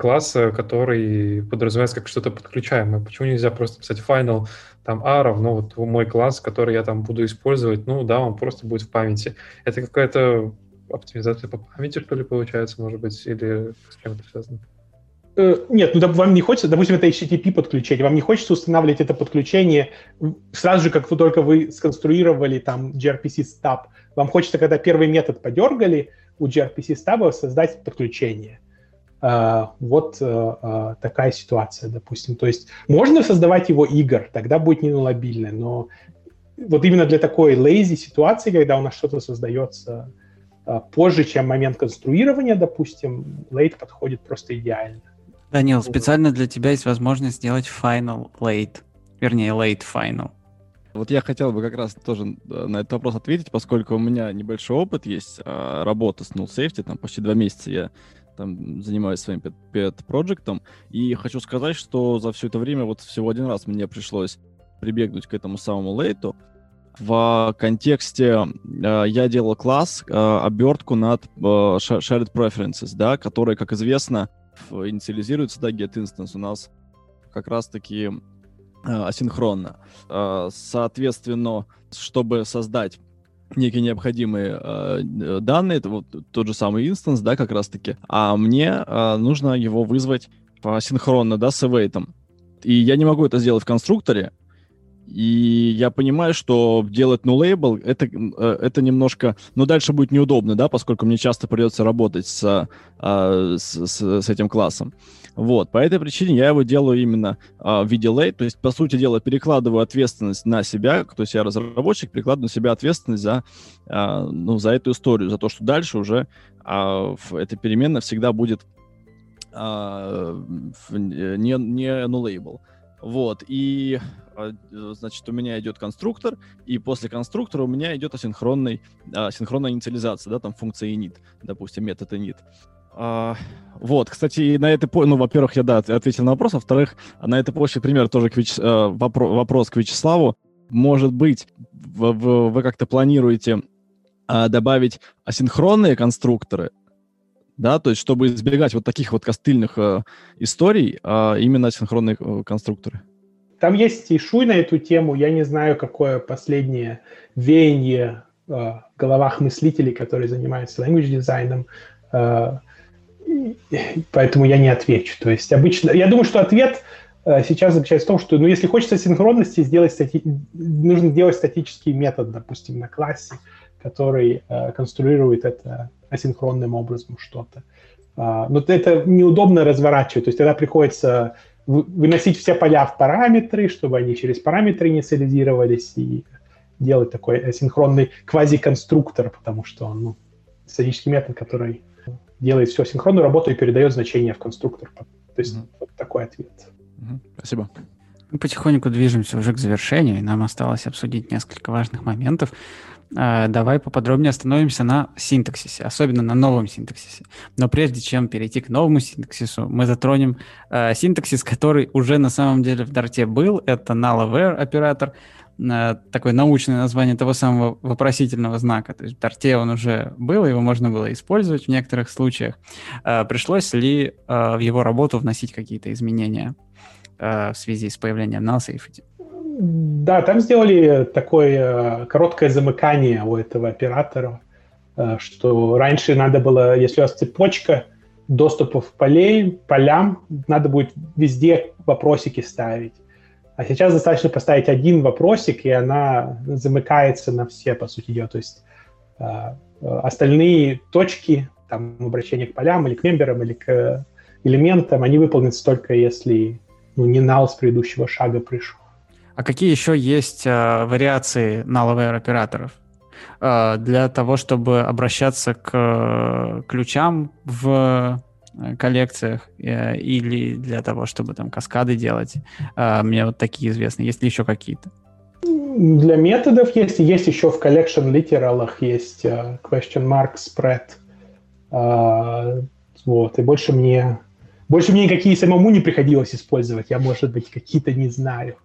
класса, который подразумевается как что-то подключаемое. Почему нельзя просто писать final, там a равно вот мой класс, который я там буду использовать, ну да, он просто будет в памяти. Это какая-то оптимизация по памяти, что ли, получается, может быть, или с чем это связано? Э, нет, ну вам не хочется, допустим, это HTTP подключение, вам не хочется устанавливать это подключение сразу же, как вы только вы сконструировали там gRPC stub. Вам хочется, когда первый метод подергали у gRPC stub, создать подключение. А, вот э, а, такая ситуация, допустим. То есть можно создавать его игр, тогда будет не нулобильно, но вот именно для такой lazy ситуации, когда у нас что-то создается а, позже, чем момент конструирования, допустим, late подходит просто идеально. Данил, специально для тебя есть возможность сделать final late, вернее late final. Вот я хотел бы как раз тоже э, на этот вопрос ответить, поскольку у меня небольшой опыт есть работы с null safety, там почти два месяца я там занимаюсь своим пет-проектом, и хочу сказать, что за все это время вот всего один раз мне пришлось прибегнуть к этому самому лейту. В контексте э, я делал класс, э, обертку над э, shared preferences, да, который, как известно, инициализируется, да, get instance у нас как раз-таки э, асинхронно. Э, соответственно, чтобы создать некие необходимые э, данные, это вот тот же самый инстанс, да, как раз-таки, а мне э, нужно его вызвать синхронно, да, с await. И я не могу это сделать в конструкторе, и я понимаю, что делать no label это, э, это немножко, но дальше будет неудобно, да, поскольку мне часто придется работать с, э, с, с, с этим классом. Вот, по этой причине я его делаю именно а, в виде late, то есть, по сути дела, перекладываю ответственность на себя, то есть я разработчик, перекладываю на себя ответственность за, а, ну, за эту историю, за то, что дальше уже а, эта переменная всегда будет а, не, не no. Вот, и, а, значит, у меня идет конструктор, и после конструктора у меня идет асинхронный, асинхронная инициализация, да, там функция init, допустим, метод init. А, вот, кстати, на этой ну, во-первых, я, да, ответил на вопрос, а во-вторых, на этой почве пример тоже к Вяч... Э, вопро... вопрос к Вячеславу. Может быть, вы, вы как-то планируете а, добавить асинхронные конструкторы, да, то есть чтобы избегать вот таких вот костыльных а, историй, а именно асинхронные э, конструкторы? Там есть и шуй на эту тему, я не знаю, какое последнее веяние в головах мыслителей, которые занимаются language дизайном, поэтому я не отвечу. То есть обычно, я думаю, что ответ э, сейчас заключается в том, что, ну, если хочется синхронности, сделать стати... нужно делать статический метод, допустим, на классе, который э, конструирует это асинхронным образом что-то. Uh, но это неудобно разворачивать, то есть тогда приходится выносить все поля в параметры, чтобы они через параметры инициализировались и делать такой асинхронный квазиконструктор, потому что он ну, статический метод, который делает всю асинхронную работу и передает значение в конструктор. То есть mm-hmm. вот такой ответ. Mm-hmm. Спасибо. Мы потихоньку движемся уже к завершению, и нам осталось обсудить несколько важных моментов. А, давай поподробнее остановимся на синтаксисе, особенно на новом синтаксисе. Но прежде чем перейти к новому синтаксису, мы затронем э, синтаксис, который уже на самом деле в Дарте был. Это null-aware оператор, э, такое научное название того самого вопросительного знака. То есть в Дарте он уже был, его можно было использовать в некоторых случаях. Пришлось ли в его работу вносить какие-то изменения в связи с появлением null safety? Да, там сделали такое э, короткое замыкание у этого оператора, э, что раньше надо было, если у вас цепочка доступов полей, полям, надо будет везде вопросики ставить. А сейчас достаточно поставить один вопросик, и она замыкается на все, по сути дела. То есть э, остальные точки, там, обращение к полям или к мемберам, или к элементам, они выполнятся только если ну, не нал с предыдущего шага пришел. А какие еще есть э, вариации null операторов? Э, для того, чтобы обращаться к э, ключам в э, коллекциях э, или для того, чтобы там каскады делать. Э, мне вот такие известны. Есть ли еще какие-то? Для методов есть. Есть еще в collection литералах есть uh, question mark spread. Uh, вот. И больше мне больше мне никакие самому не приходилось использовать. Я, может быть, какие-то не знаю.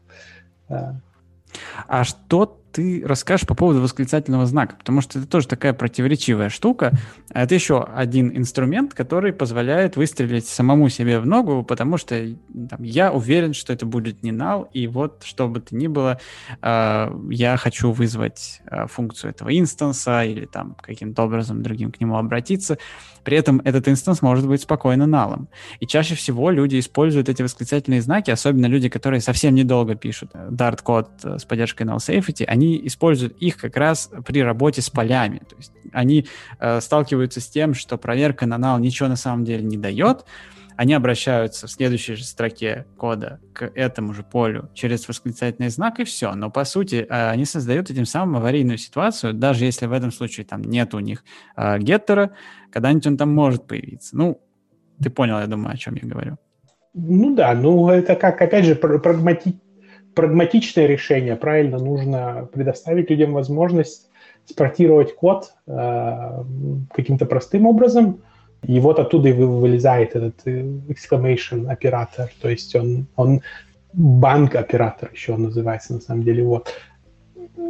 А что ты расскажешь по поводу восклицательного знака? Потому что это тоже такая противоречивая штука. Это еще один инструмент, который позволяет выстрелить самому себе в ногу, потому что там, я уверен, что это будет не null, и вот, что бы то ни было, э, я хочу вызвать э, функцию этого инстанса или там каким-то образом другим к нему обратиться. При этом этот инстанс может быть спокойно налом. И чаще всего люди используют эти восклицательные знаки, особенно люди, которые совсем недолго пишут Dart-код э, с поддержкой null safety, они используют их как раз при работе с полями. То есть они э, сталкиваются с тем, что проверка на null ничего на самом деле не дает, они обращаются в следующей же строке кода к этому же полю через восклицательный знак и все. Но по сути э, они создают этим самым аварийную ситуацию, даже если в этом случае там нет у них э, геттера, когда-нибудь он там может появиться. Ну, ты понял, я думаю, о чем я говорю. Ну да, ну это как, опять же, прагмати... прагматичное решение. Правильно, нужно предоставить людям возможность спортировать код э, каким-то простым образом, и вот оттуда и вылезает этот э, exclamation оператор, то есть он, он банк оператор еще он называется на самом деле. Вот.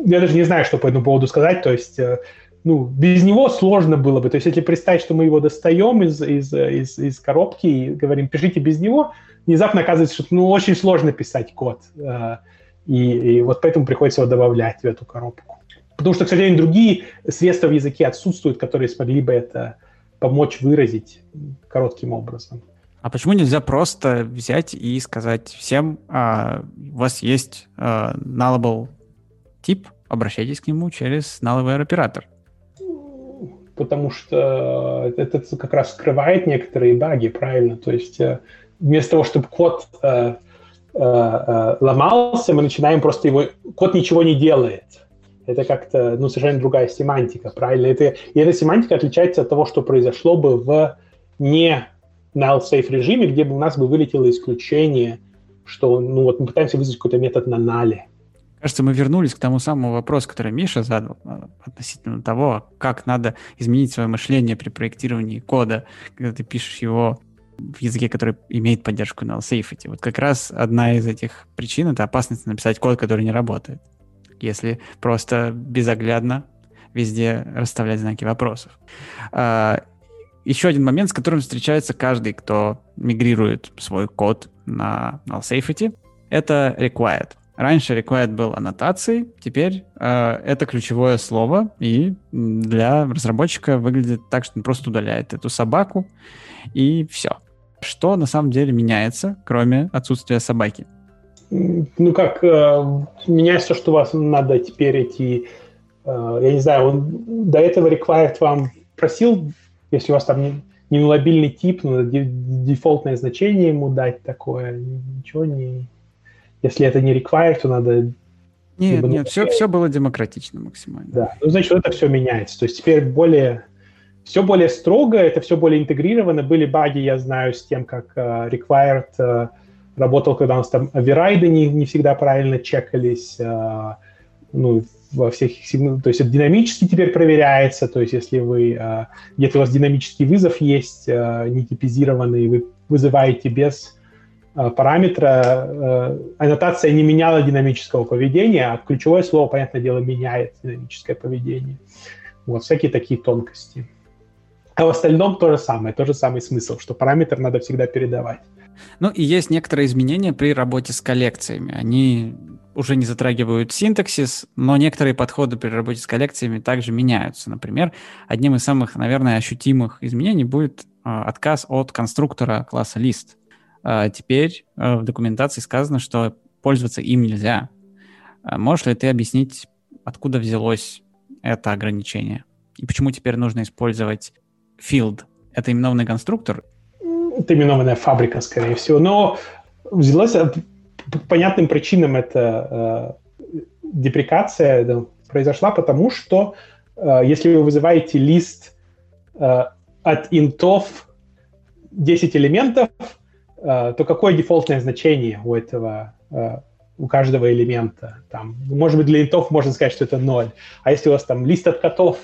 Я даже не знаю, что по этому поводу сказать, то есть э, ну, без него сложно было бы. То есть, если представить, что мы его достаем из, из, из, из коробки и говорим, пишите без него, внезапно оказывается, что ну, очень сложно писать код. Э, и, и вот поэтому приходится его добавлять в эту коробку. Потому что, к сожалению, другие средства в языке отсутствуют, которые смогли бы это помочь выразить коротким образом. А почему нельзя просто взять и сказать всем, а, у вас есть а, nullable тип, обращайтесь к нему через nullable оператор? потому что это как раз скрывает некоторые баги, правильно? То есть э, вместо того, чтобы код э, ломался, мы начинаем просто его... Код ничего не делает. Это как-то, ну, совершенно другая семантика, правильно? Это, и эта семантика отличается от того, что произошло бы в не null safe режиме, где бы у нас бы вылетело исключение, что, ну, вот мы пытаемся вызвать какой-то метод на нале. Кажется, мы вернулись к тому самому вопросу, который Миша задал а, относительно того, как надо изменить свое мышление при проектировании кода, когда ты пишешь его в языке, который имеет поддержку null safety. Вот как раз одна из этих причин — это опасность написать код, который не работает, если просто безоглядно везде расставлять знаки вопросов. А, еще один момент, с которым встречается каждый, кто мигрирует свой код на null safety, это required. Раньше required был аннотацией, теперь э, это ключевое слово, и для разработчика выглядит так, что он просто удаляет эту собаку, и все. Что на самом деле меняется, кроме отсутствия собаки? Ну как, э, меняется, что у вас надо теперь идти, э, я не знаю, он до этого required вам просил, если у вас там не, ненулабильный тип, надо дефолтное значение ему дать такое. Ничего не... Если это не require, то надо... Нет, нет, все, все было демократично максимально. Да, ну, значит, это все меняется. То есть теперь более... Все более строго, это все более интегрировано. Были баги, я знаю, с тем, как uh, required uh, работал, когда у нас там оверрайды не, не всегда правильно чекались, uh, ну, во всех то есть это динамически теперь проверяется, то есть если вы, а, где-то у вас динамический вызов есть, а, не типизированный, вы вызываете без а, параметра, аннотация не меняла динамического поведения, а ключевое слово, понятное дело, меняет динамическое поведение. Вот, всякие такие тонкости. А в остальном то же самое, тот же самый смысл, что параметр надо всегда передавать. Ну и есть некоторые изменения при работе с коллекциями. Они уже не затрагивают синтаксис, но некоторые подходы при работе с коллекциями также меняются. Например, одним из самых, наверное, ощутимых изменений будет э, отказ от конструктора класса list. Э, теперь э, в документации сказано, что пользоваться им нельзя. Можешь ли ты объяснить, откуда взялось это ограничение? И почему теперь нужно использовать field? Это именованный конструктор? Это именованная фабрика, скорее всего. Но взялось по понятным причинам эта э, деприкация да, произошла, потому что э, если вы вызываете лист э, от интов 10 элементов, э, то какое дефолтное значение у этого, э, у каждого элемента? Там, может быть, для интов можно сказать, что это 0. А если у вас там лист от котов,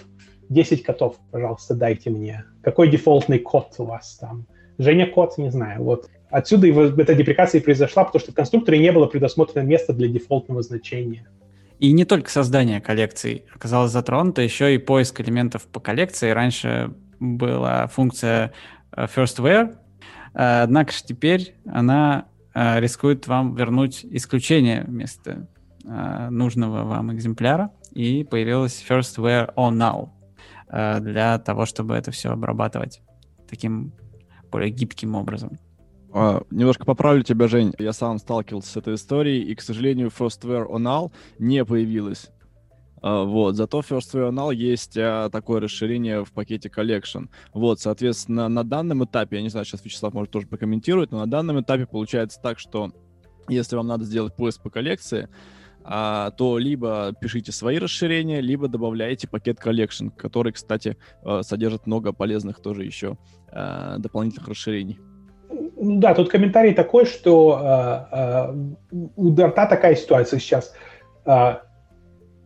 10 котов, пожалуйста, дайте мне. Какой дефолтный код у вас там? Женя код, не знаю. Вот Отсюда его, эта деприкация и произошла, потому что в конструкторе не было предусмотрено места для дефолтного значения. И не только создание коллекций оказалось затронуто, еще и поиск элементов по коллекции. Раньше была функция э, firstware, э, однако же теперь она э, рискует вам вернуть исключение вместо нужного вам экземпляра, и появилась firstware on now для того, чтобы это все обрабатывать таким более гибким образом. Uh, немножко поправлю тебя, Жень. Я сам сталкивался с этой историей, и, к сожалению, Firstware on All не появилось. Uh, вот, зато Firstware on All есть uh, такое расширение в пакете Collection. Вот, соответственно, на данном этапе, я не знаю, сейчас Вячеслав может тоже прокомментировать, но на данном этапе получается так, что если вам надо сделать поиск по коллекции, а, то либо пишите свои расширения, либо добавляете пакет Collection, который, кстати, содержит много полезных тоже еще дополнительных расширений. Да, тут комментарий такой, что э, э, у Дарта такая ситуация сейчас. Э,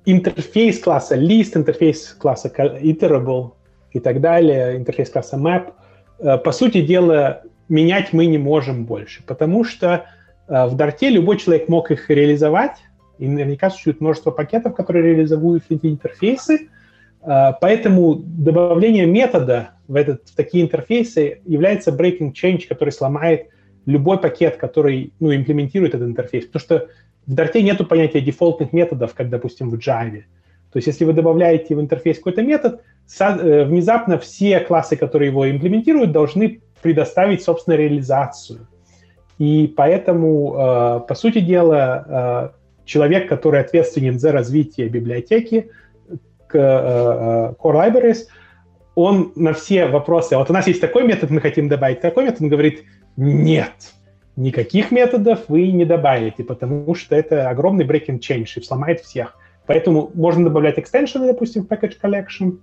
интерфейс класса list, интерфейс класса iterable и так далее, интерфейс класса map, э, по сути дела, менять мы не можем больше, потому что э, в Дарте любой человек мог их реализовать, и наверняка существует множество пакетов, которые реализуют эти интерфейсы, э, поэтому добавление метода в, этот, в такие интерфейсы является breaking change, который сломает любой пакет, который ну, имплементирует этот интерфейс. Потому что в Dart нету понятия дефолтных методов, как, допустим, в Java. То есть если вы добавляете в интерфейс какой-то метод, э, внезапно все классы, которые его имплементируют, должны предоставить, собственно, реализацию. И поэтому, э, по сути дела, э, человек, который ответственен за развитие библиотеки, к Core Libraries, он на все вопросы, вот у нас есть такой метод, мы хотим добавить такой метод, он говорит, нет, никаких методов вы не добавите, потому что это огромный breaking change и сломает всех. Поэтому можно добавлять экстеншены, допустим, в package collection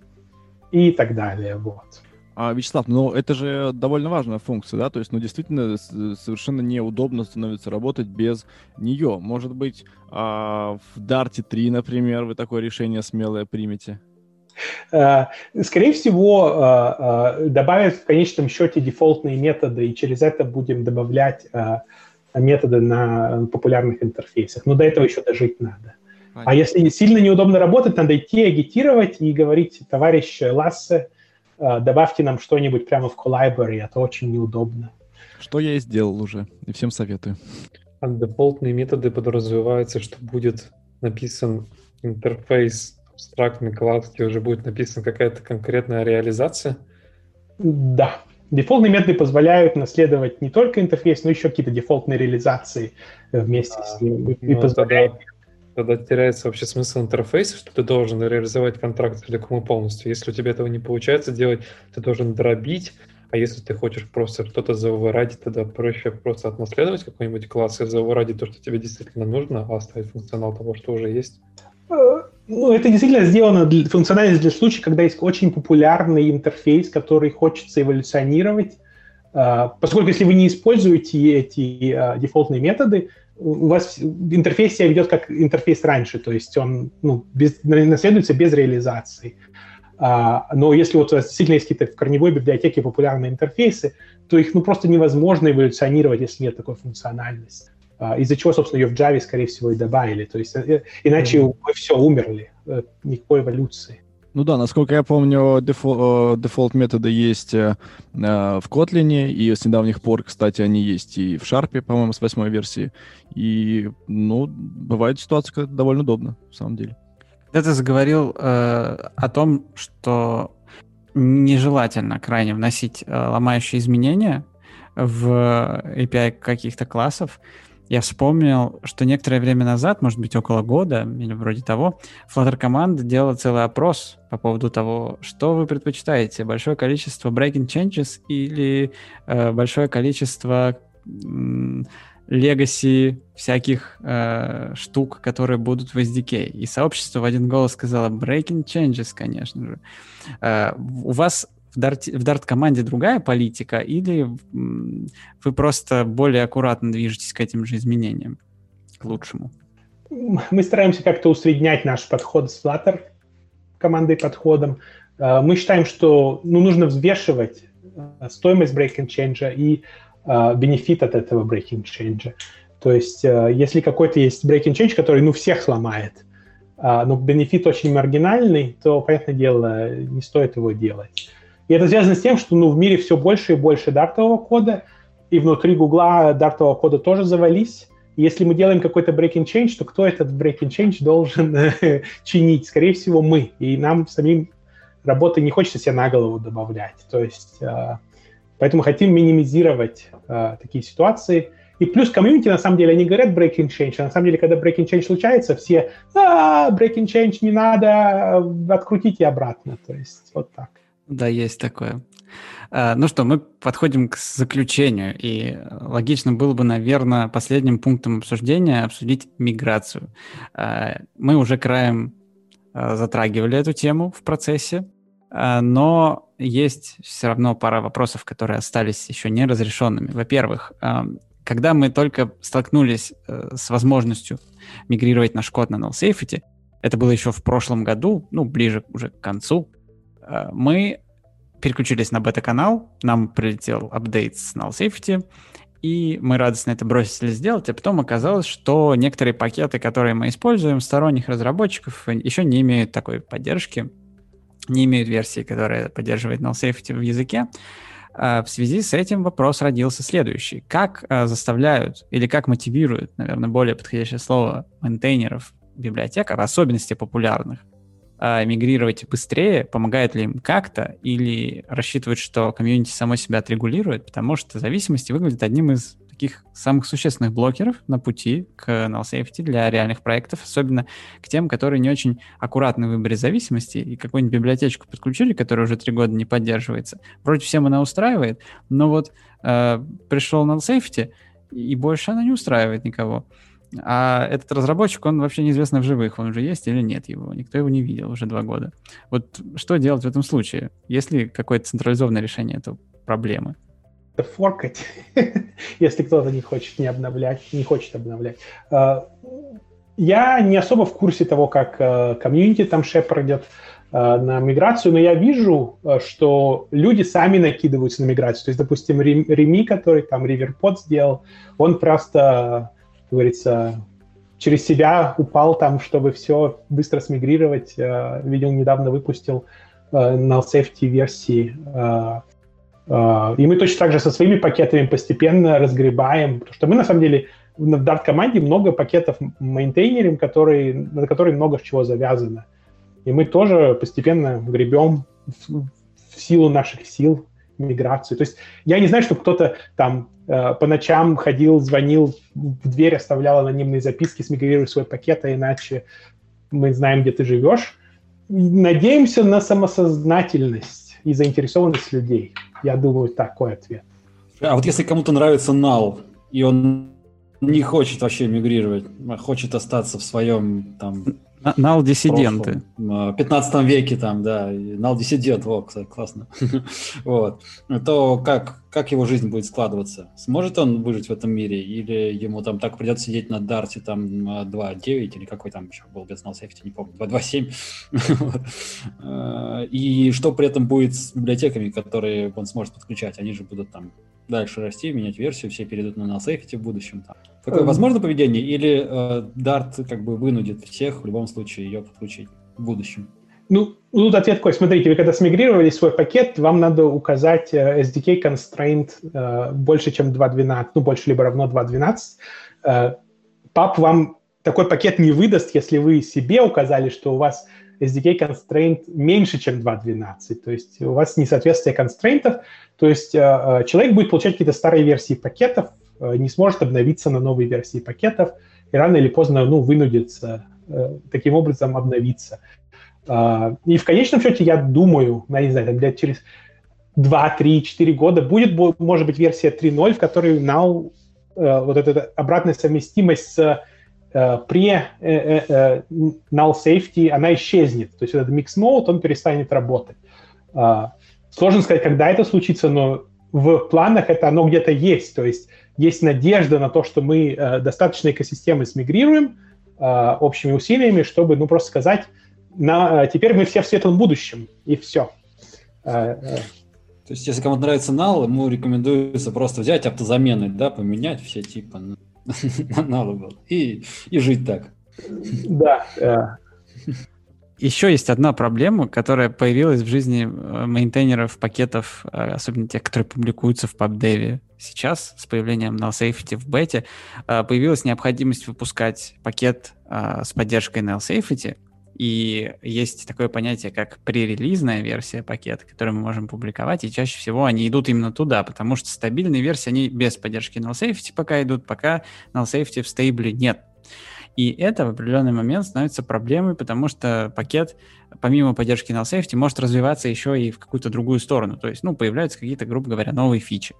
и так далее. Вот. А, Вячеслав, ну это же довольно важная функция, да? То есть, ну действительно совершенно неудобно становится работать без нее. Может быть, а, в Dart 3, например, вы такое решение смелое примете? Э, скорее всего, э, э, добавят в конечном счете дефолтные методы, и через это будем добавлять методы на популярных интерфейсах. Но до этого еще дожить надо. А Понятно. А если сильно неудобно работать, надо идти агитировать и говорить, товарищ Лассе, добавьте нам что-нибудь прямо в Collibrary, это очень неудобно. Что я и сделал уже, и всем советую. А дефолтные методы подразумеваются, что будет написан интерфейс абстрактной кладке уже будет написана какая-то конкретная реализация? Да. Дефолтные методы позволяют наследовать не только интерфейс, но еще какие-то дефолтные реализации вместе а, с ним. И ну, позволяет... тогда, тогда теряется вообще смысл интерфейса, что ты должен реализовать контракт целиком и полностью. Если у тебя этого не получается делать, ты должен дробить А если ты хочешь просто что-то заоверрадить, тогда проще просто отнаследовать какой-нибудь класс и заоверрадить то, что тебе действительно нужно, а оставить функционал того, что уже есть. Э, ну, это действительно сделано для, функциональность для случая, когда есть очень популярный интерфейс, который хочется эволюционировать. Э, поскольку если вы не используете эти э, дефолтные методы, у вас интерфейс себя ведет как интерфейс раньше, то есть он ну, без, наследуется без реализации. А, но если вот действительно есть какие-то в корневой библиотеке популярные интерфейсы, то их ну, просто невозможно эволюционировать, если нет такой функциональности. А, из-за чего, собственно, ее в Java, скорее всего, и добавили. То есть э, иначе mm-hmm. мы все умерли, э, никакой эволюции. Ну да, насколько я помню, default, default методы есть э, в Kotlin, и с недавних пор, кстати, они есть и в Sharp, по-моему, с восьмой версии. И, ну, бывает ситуация, когда это довольно удобно, в самом деле. Ты заговорил э, о том, что нежелательно крайне вносить э, ломающие изменения в API каких-то классов я вспомнил, что некоторое время назад, может быть, около года или вроде того, Flutter команда делала целый опрос по поводу того, что вы предпочитаете, большое количество breaking changes или э, большое количество легаси всяких э, штук, которые будут в SDK. И сообщество в один голос сказало breaking changes, конечно же. Э, у вас в Dart, в Dart команде другая политика, или вы просто более аккуратно движетесь к этим же изменениям, к лучшему? Мы стараемся как-то усреднять наш подход с Flutter командой подходом. Э, мы считаем, что ну, нужно взвешивать э, стоимость breaking change и э, бенефит от этого breaking change. То есть, если какой-то есть breaking change, который ну, всех сломает, но бенефит очень маргинальный, то, понятное дело, не стоит его делать. И это связано с тем, что ну, в мире все больше и больше дартового кода, и внутри Гугла дартового кода тоже завались. И если мы делаем какой-то breaking change, то кто этот breaking change должен чинить? Скорее всего, мы. И нам самим работы не хочется себе на голову добавлять. То есть, э, поэтому хотим минимизировать э, такие ситуации. И плюс комьюнити, на самом деле, они говорят breaking change, а на самом деле, когда breaking change случается, все, а, breaking change не надо, открутите обратно. То есть, вот так. Да, есть такое. А, ну что, мы подходим к заключению, и логично было бы, наверное, последним пунктом обсуждения обсудить миграцию. А, мы уже краем а, затрагивали эту тему в процессе, но есть все равно пара вопросов, которые остались еще не разрешенными. Во-первых, когда мы только столкнулись э, с возможностью мигрировать наш код на null safety, это было еще в прошлом году, ну, ближе уже к концу, мы переключились на бета-канал, нам прилетел апдейт с null safety, и мы радостно это бросили сделать, а потом оказалось, что некоторые пакеты, которые мы используем, сторонних разработчиков, еще не имеют такой поддержки, не имеют версии, которая поддерживает null safety в языке. Э, в связи с этим вопрос родился следующий. Как э, заставляют или как мотивируют, наверное, более подходящее слово, мейнтейнеров библиотек, в особенности популярных, мигрировать быстрее, помогает ли им как-то, или рассчитывают, что комьюнити само себя отрегулирует, потому что зависимости выглядит одним из таких самых существенных блокеров на пути к null safety для реальных проектов, особенно к тем, которые не очень аккуратны в выборе зависимости и какую-нибудь библиотечку подключили, которая уже три года не поддерживается. Вроде всем она устраивает, но вот э, пришел null safety, и больше она не устраивает никого. А этот разработчик, он вообще неизвестно в живых, он уже есть или нет его. Никто его не видел уже два года. Вот что делать в этом случае? Есть ли какое-то централизованное решение этой проблемы? Форкать, если кто-то не хочет не обновлять, не хочет обновлять. А, я не особо в курсе того, как э, комьюнити там шепардят э, на миграцию, но я вижу, э, что люди сами накидываются на миграцию. То есть, допустим, Реми, который там Riverpod сделал, он просто говорится, через себя упал там, чтобы все быстро смигрировать. Э, видел, недавно выпустил э, на safety версии. Э, и мы точно так же со своими пакетами постепенно разгребаем, потому что мы на самом деле в Dart команде много пакетов мейнтейнерим, которые, на которые много чего завязано. И мы тоже постепенно гребем в, в силу наших сил миграцию. То есть я не знаю, что кто-то там по ночам ходил, звонил в дверь, оставлял анонимные записки, смигрируй свой пакет, а иначе мы знаем, где ты живешь. Надеемся на самосознательность и заинтересованность людей. Я думаю, такой ответ. А вот если кому-то нравится null, и он не хочет вообще мигрировать, а хочет остаться в своем там Нал-диссиденты. В 15 веке там, да, нал-диссидент, во, кстати, классно. вот. То как, как его жизнь будет складываться? Сможет он выжить в этом мире? Или ему там так придется сидеть на Дарте там 2.9 или какой там еще был без null не помню, 2.2.7? Э, и что при этом будет с библиотеками, которые он сможет подключать? Они же будут там дальше расти, менять версию, все перейдут на null в будущем. Там. Такое эм. возможно поведение? Или э, Dart как бы вынудит всех в любом случае ее подключить в будущем? Ну, тут ответ такой. Смотрите, вы когда смигрировали свой пакет, вам надо указать э, SDK constraint э, больше, чем 2.12, ну, больше либо равно 2.12. Э, пап вам такой пакет не выдаст, если вы себе указали, что у вас SDK constraint меньше, чем 2.12. То есть у вас несоответствие констрейнтов. То есть э, э, человек будет получать какие-то старые версии пакетов, э, не сможет обновиться на новые версии пакетов, и рано или поздно ну, вынудится таким образом обновиться. И в конечном счете, я думаю, я не знаю, там, через 2, 3, 4 года будет, может быть, версия 3.0, в которой now вот эта обратная совместимость с при null safety, она исчезнет. То есть этот mix mode, он перестанет работать. Сложно сказать, когда это случится, но в планах это оно где-то есть. То есть есть надежда на то, что мы э, достаточно экосистемы смигрируем э, общими усилиями, чтобы, ну, просто сказать, на, э, теперь мы все в светлом будущем, и все. Э, э. То есть, если кому-то нравится нал, ему рекомендуется просто взять автозамены, да, поменять все типа на, на нал и, и жить так. Да. Еще есть одна проблема, которая появилась в жизни э, мейнтейнеров пакетов, э, особенно тех, которые публикуются в PubDev. Сейчас с появлением null safety в бете э, появилась необходимость выпускать пакет с поддержкой null safety, и есть такое понятие, как пререлизная версия пакета, которую мы можем публиковать, и чаще всего они идут именно туда, потому что стабильные версии, они без поддержки null safety пока идут, пока null safety в стейбле нет. И это в определенный момент становится проблемой, потому что пакет, помимо поддержки null safety, может развиваться еще и в какую-то другую сторону. То есть, ну, появляются какие-то, грубо говоря, новые фичи.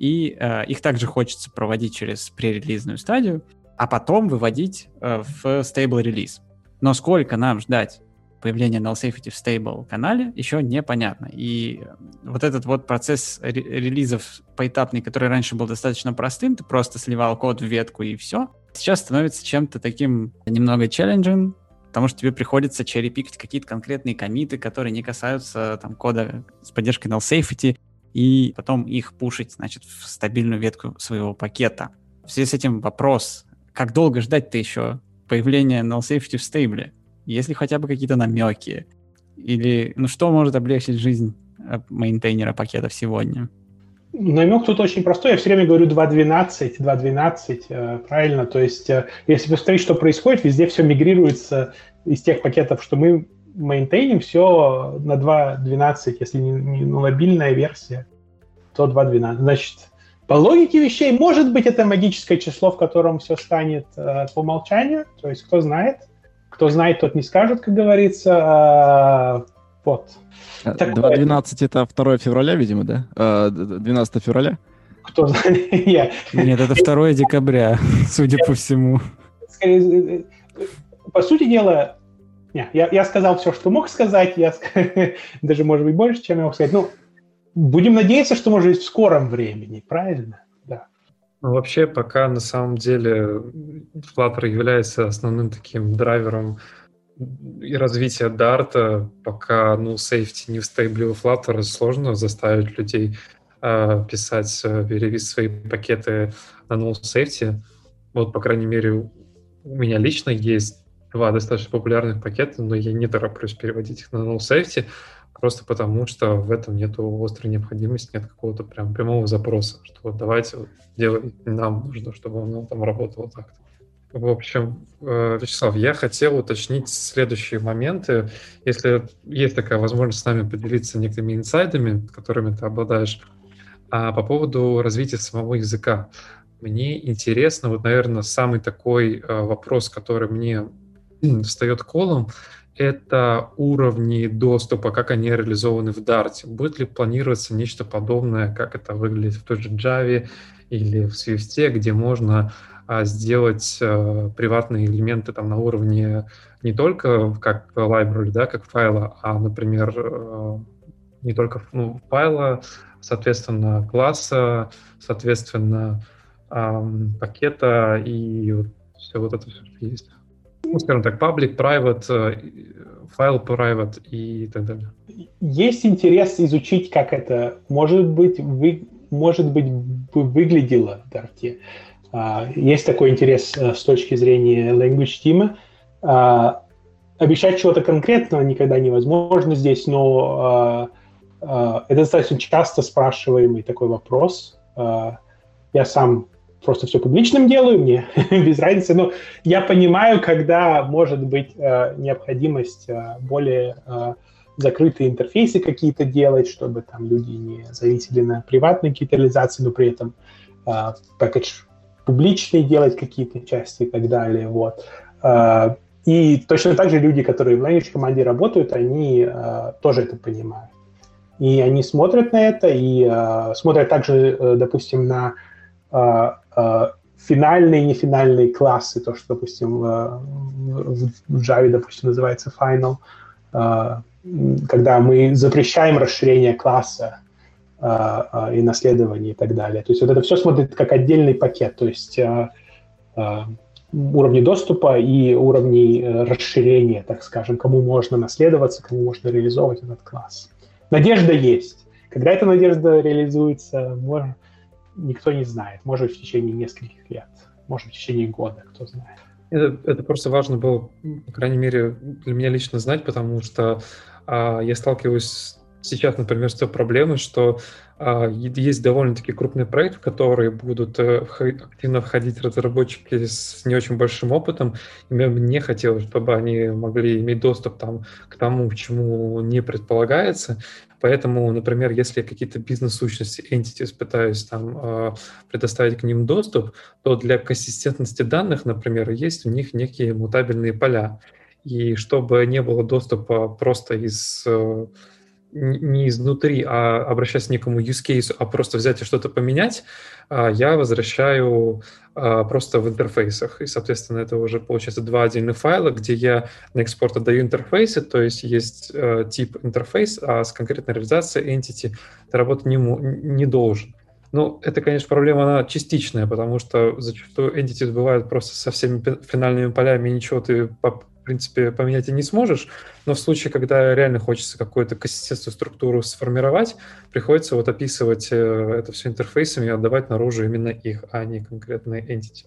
И э, их также хочется проводить через пререлизную стадию, а потом выводить э, в stable релиз. Но сколько нам ждать появления null safety в stable канале еще непонятно. И вот этот вот процесс релизов поэтапный, который раньше был достаточно простым, ты просто сливал код в ветку и все, сейчас становится чем-то таким немного челленджем, потому что тебе приходится черепикать какие-то конкретные комиты, которые не касаются там кода с поддержкой null safety, и потом их пушить, значит, в стабильную ветку своего пакета. В связи с этим вопрос, как долго ждать-то еще появления null safety в стейбле? Если хотя бы какие-то намеки, или, ну, что может облегчить жизнь э, мейнтейнера пакетов сегодня? Намек тут очень простой. Я все время говорю 2.12, 2.12, э, правильно? То есть, э, если посмотреть, что происходит, везде все мигрируется из тех пакетов, что мы мейнтейним, все на 2.12. Если не, не ну, версия, то 2.12. Значит, по логике вещей, может быть, это магическое число, в котором все станет э, по умолчанию. То есть, кто знает. Кто знает, тот не скажет, как говорится. А, вот. 2.12 это 2 февраля, видимо, да? 12 а, февраля? Кто знает? Нет, это 2 декабря, судя по всему. Э, по сути дела, не, я, я сказал все, что мог сказать, я даже, может быть, больше, чем я мог сказать. Ну, будем надеяться, что, может быть, в скором времени, правильно? Да. Ну, вообще, пока на самом деле Flutter является основным таким драйвером и развитие Дарта, пока ну, safety не в стейбле у Flutter, сложно заставить людей э, писать, перевести свои пакеты на null safety. Вот, по крайней мере, у меня лично есть два достаточно популярных пакета, но я не тороплюсь переводить их на null safety, просто потому что в этом нет острой необходимости, нет какого-то прям прямого запроса, что вот давайте вот делать, нам нужно, чтобы оно там работало так-то. В общем, э, Вячеслав, я хотел уточнить следующие моменты. Если есть такая возможность с нами поделиться некоторыми инсайдами, которыми ты обладаешь, а по поводу развития самого языка. Мне интересно, вот, наверное, самый такой э, вопрос, который мне встает колом, это уровни доступа, как они реализованы в Dart. Будет ли планироваться нечто подобное, как это выглядит в той же Java или в Swift, где можно а, сделать а, приватные элементы там на уровне не только как library, да, как файла, а, например, а, не только ну, файла, соответственно, класса, соответственно, пакета и вот все вот это все, что есть. Ну, скажем так, public, private, файл private и так далее. Есть интерес изучить, как это может быть, вы, может быть выглядело в Dart. Uh, есть такой интерес uh, с точки зрения language team. Uh, обещать чего-то конкретного никогда невозможно здесь, но это достаточно часто спрашиваемый такой вопрос. Я сам просто все публичным делаю, мне без разницы, но я понимаю, когда может быть э, необходимость э, более э, закрытые интерфейсы какие-то делать, чтобы там люди не зависели на приватные какие-то реализации, но при этом э, пакетж делать какие-то части и так далее, вот. Э, и точно так же люди, которые в language команде работают, они э, тоже это понимают. И они смотрят на это, и э, смотрят также, э, допустим, на Э, финальные и нефинальные классы, то, что, допустим, в, в Java, допустим, называется final, э, когда мы запрещаем расширение класса э, и наследование и так далее. То есть вот это все смотрит как отдельный пакет, то есть уровни доступа и уровни расширения, так скажем, кому можно наследоваться, кому можно реализовывать этот класс. Надежда есть. Когда эта надежда реализуется, можно, никто не знает. Может, в течение нескольких лет, может, в течение года, кто знает. Это, это просто важно было, по крайней мере, для меня лично знать, потому что а, я сталкиваюсь сейчас, например, с той проблемой, что а, есть довольно-таки крупные проекты, в которые будут а, активно входить разработчики с не очень большим опытом, и мне хотелось, чтобы они могли иметь доступ там, к тому, чему не предполагается, Поэтому, например, если какие-то бизнес-сущности, entities пытаюсь там а, предоставить к ним доступ, то для консистентности данных, например, есть у них некие мутабельные поля. И чтобы не было доступа просто из э, не изнутри, а обращаясь к некому use case, а просто взять и что-то поменять, а, я возвращаю а, просто в интерфейсах. И, соответственно, это уже получается два отдельных файла, где я на экспорт отдаю интерфейсы, то есть есть э, тип интерфейс, а с конкретной реализацией entity работать не, не должен. Ну, это, конечно, проблема, она частичная, потому что зачастую entities бывают просто со всеми финальными полями, ничего ты принципе, поменять и не сможешь, но в случае, когда реально хочется какую-то консистентную структуру сформировать, приходится вот описывать э, это все интерфейсами и отдавать наружу именно их, а не конкретные entity.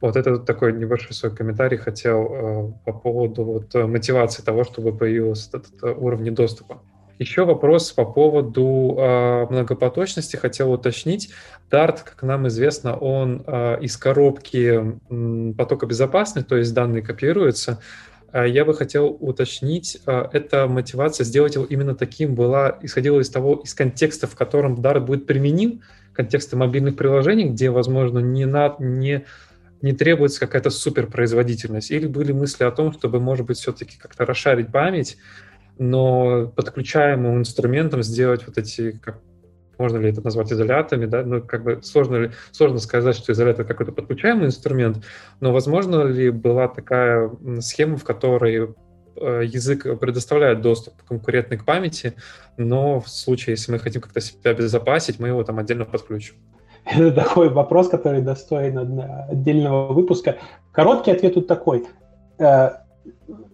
Вот это такой небольшой свой комментарий хотел э, по поводу вот, мотивации того, чтобы появился этот, этот уровень доступа. Еще вопрос по поводу э, многопоточности хотел уточнить. Dart, как нам известно, он э, из коробки э, потока безопасный, то есть данные копируются. Э, я бы хотел уточнить, э, эта мотивация сделать его именно таким была, исходила из того, из контекста, в котором Dart будет применим, контекста мобильных приложений, где, возможно, не, на, не, не требуется какая-то суперпроизводительность, или были мысли о том, чтобы, может быть, все-таки как-то расшарить память, но подключаемым инструментом сделать вот эти, как, можно ли это назвать изолятами, да, ну, как бы сложно, ли, сложно сказать, что изолятор какой-то подключаемый инструмент, но возможно ли была такая схема, в которой э, язык предоставляет доступ конкурентный к памяти, но в случае, если мы хотим как-то себя обезопасить, мы его там отдельно подключим. Это такой вопрос, который достоин отдельного выпуска. Короткий ответ тут такой. Э,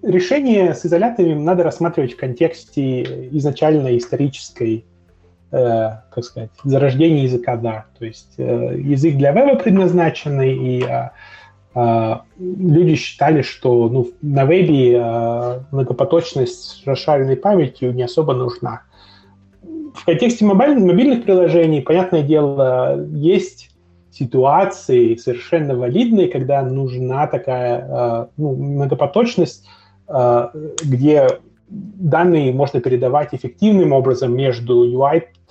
решение с изоляторами надо рассматривать в контексте изначально исторической, э, как сказать, зарождения языка, да. То есть э, язык для веба предназначенный, и э, э, люди считали, что ну, на вебе э, многопоточность с расширенной памятью не особо нужна. В контексте мобильных, мобильных приложений, понятное дело, есть ситуации совершенно валидные, когда нужна такая э, ну, многопоточность, э, где данные можно передавать эффективным образом между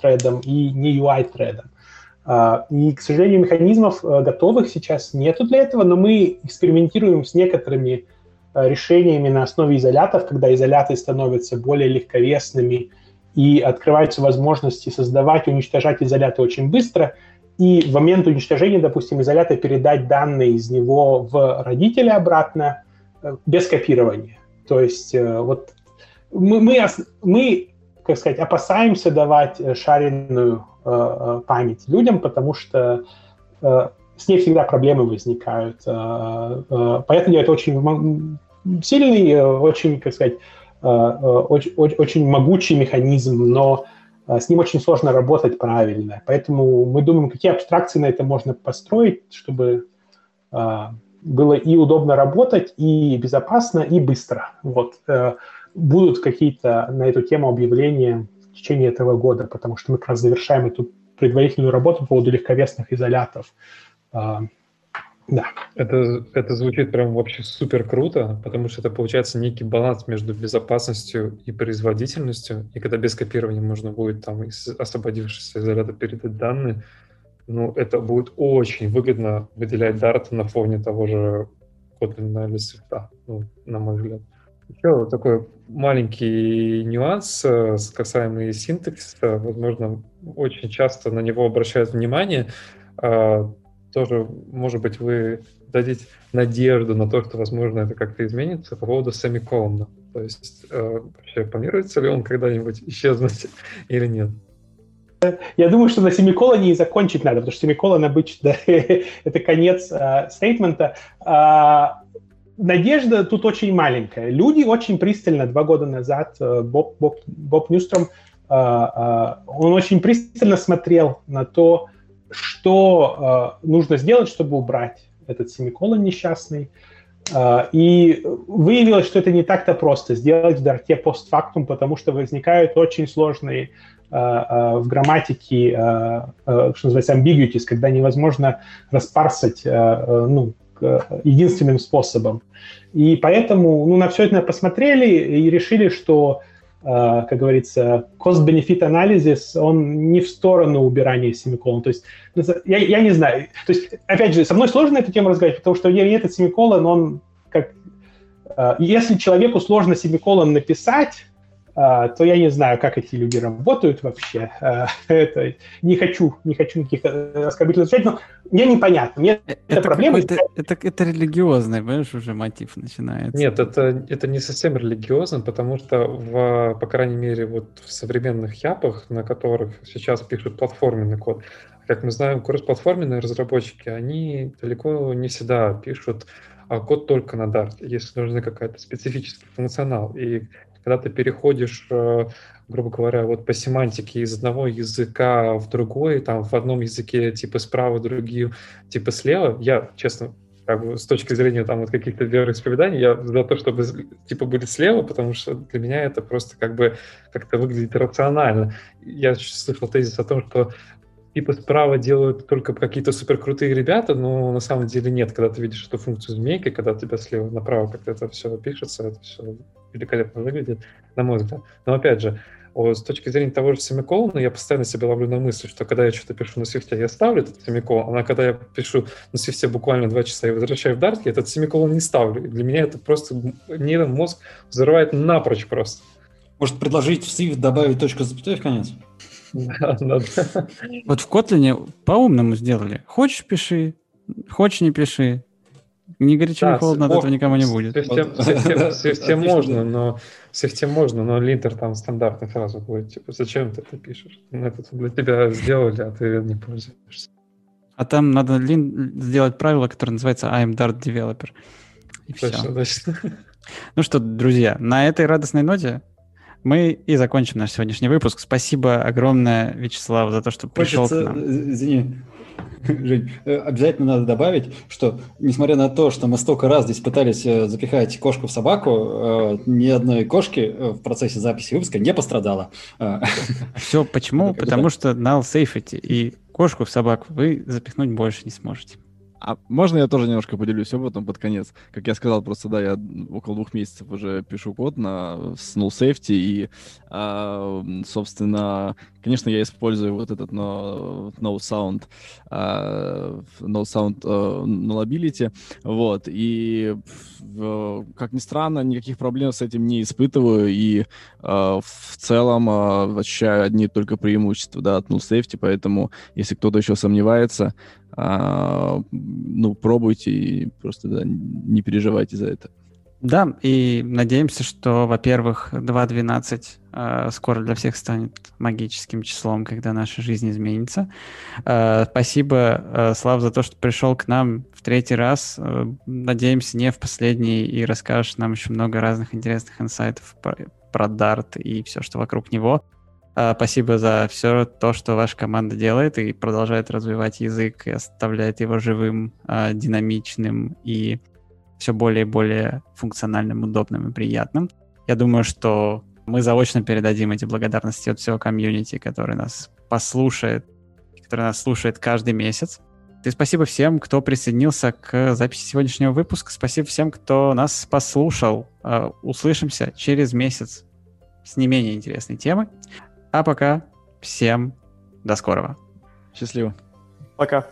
UI-тредом и не UI-тредом. Э, и, к сожалению, механизмов готовых сейчас нету для этого, но мы экспериментируем с некоторыми решениями на основе изолятов, когда изоляты становятся более легковесными и открываются возможности создавать, уничтожать изоляты очень быстро, и в момент уничтожения, допустим, изолята передать данные из него в родителя обратно э, без копирования. То есть э, вот мы, мы, мы как сказать, опасаемся давать шаренную э, память людям, потому что с ней всегда проблемы возникают. Поэтому это очень сильный, очень, как сказать, очень, очень могучий механизм, но с ним очень сложно работать правильно. Поэтому мы думаем, какие абстракции на это можно построить, чтобы было и удобно работать, и безопасно, и быстро. Вот. Будут какие-то на эту тему объявления в течение этого года, потому что мы как раз завершаем эту предварительную работу по поводу легковесных изолятов. А, да. Это, это звучит прям вообще супер круто, потому что это получается некий баланс между безопасностью и производительностью. И когда без копирования можно будет там из освободившегося изолята передать данные, ну, это будет очень выгодно выделять Dart на фоне того же Kotlin или Swift, ну, на мой взгляд. Еще такой маленький нюанс э, касаемый синтаксиса. Возможно, очень часто на него обращают внимание. А, тоже, может быть, вы дадите надежду на то, что, возможно, это как-то изменится по поводу семиколона. То есть э, вообще планируется ли он когда-нибудь исчезнуть или нет? Я думаю, что на семиколоне и закончить надо, потому что семиколон обычно это конец э, стейтмента. Э, надежда тут очень маленькая. Люди очень пристально два года назад, э, Боб, Боб, Боб Ньюстром, э, э, он очень пристально смотрел на то, что нужно сделать, чтобы убрать этот семиколон несчастный. И выявилось, что это не так-то просто сделать в Дарте постфактум, потому что возникают очень сложные в грамматике, что называется, ambiguities, когда невозможно распарсать ну, единственным способом. И поэтому ну, на все это посмотрели и решили, что, как говорится, cost-benefit анализис, он не в сторону убирания семиколон. То есть я, я не знаю. То есть, опять же, со мной сложно эту тему разговаривать, потому что этот семиколон, он как... Если человеку сложно семиколон написать, то я не знаю, как эти люди работают вообще. А, это не хочу, не хочу никаких э, оскорбительных отвечать, но мне непонятно. Мне это, это проблема. Это, это, это религиозный, понимаешь, уже мотив начинается. Нет, это, это не совсем религиозно, потому что, в, по крайней мере, вот в современных япах, на которых сейчас пишут платформенный код, как мы знаем, кросс-платформенные разработчики, они далеко не всегда пишут а код только на Dart, если нужен какая-то специфический функционал. И когда ты переходишь, э, грубо говоря, вот по семантике из одного языка в другой, там в одном языке типа справа, другие типа слева, я, честно, как бы с точки зрения там вот каких-то вероисповеданий, я за то, чтобы типа были слева, потому что для меня это просто как бы как-то выглядит рационально. Я слышал тезис о том, что типа справа делают только какие-то суперкрутые ребята, но на самом деле нет, когда ты видишь эту функцию змейки, когда тебя слева направо как-то это все пишется, это все великолепно выглядит, на мой взгляд. Но опять же, вот, с точки зрения того же семиколона, я постоянно себя ловлю на мысли, что когда я что-то пишу на свифте, я ставлю этот семиколон, а когда я пишу на свифте буквально два часа и возвращаю в Dart, я этот семиколон не ставлю. И для меня это просто нейромозг взрывает напрочь просто. Может, предложить в Swift добавить точку запятой в конец? Вот в Kotlin по-умному сделали. Хочешь, пиши, хочешь, не пиши. Не горячо, да, не холодно, от этого никому не будет. Совсем можно, но совсем можно, но линтер там стандартный сразу будет. Типа, зачем ты это пишешь? Мы это для тебя сделали, а ты не пользуешься. А там надо лин... сделать правило, которое называется I'm Dart Developer. И точно, все. точно. Ну что, друзья, на этой радостной ноте мы и закончим наш сегодняшний выпуск. Спасибо огромное, Вячеслав, за то, что пришел Хочется, к нам. Э, извини, Жень, э, обязательно надо добавить, что несмотря на то, что мы столько раз здесь пытались э, запихать кошку в собаку, ни одной кошки в процессе записи выпуска не пострадало. Все почему? Потому что null safety, и кошку в собаку вы запихнуть больше не сможете. А можно я тоже немножко поделюсь опытом под конец? Как я сказал, просто, да, я около двух месяцев уже пишу код на Null Safety, и, а, собственно, конечно, я использую вот этот no, no Sound, uh, No Sound uh, Nullability, вот, и, как ни странно, никаких проблем с этим не испытываю, и uh, в целом uh, ощущаю одни только преимущества, да, от Null Safety, поэтому, если кто-то еще сомневается, а, ну, пробуйте и просто да, не переживайте за это. Да, и надеемся, что, во-первых, 2.12 э, скоро для всех станет магическим числом, когда наша жизнь изменится. Э, спасибо, э, Слав, за то, что пришел к нам в третий раз. Э, надеемся, не в последний, и расскажешь нам еще много разных интересных инсайтов про, про Dart и все, что вокруг него. А, спасибо за все то, что ваша команда делает и продолжает развивать язык и оставляет его живым, а, динамичным и все более и более функциональным, удобным и приятным. Я думаю, что мы заочно передадим эти благодарности от всего комьюнити, который нас послушает, который нас слушает каждый месяц. И спасибо всем, кто присоединился к записи сегодняшнего выпуска. Спасибо всем, кто нас послушал. А, услышимся через месяц с не менее интересной темой. А пока всем до скорого. Счастливо. Пока.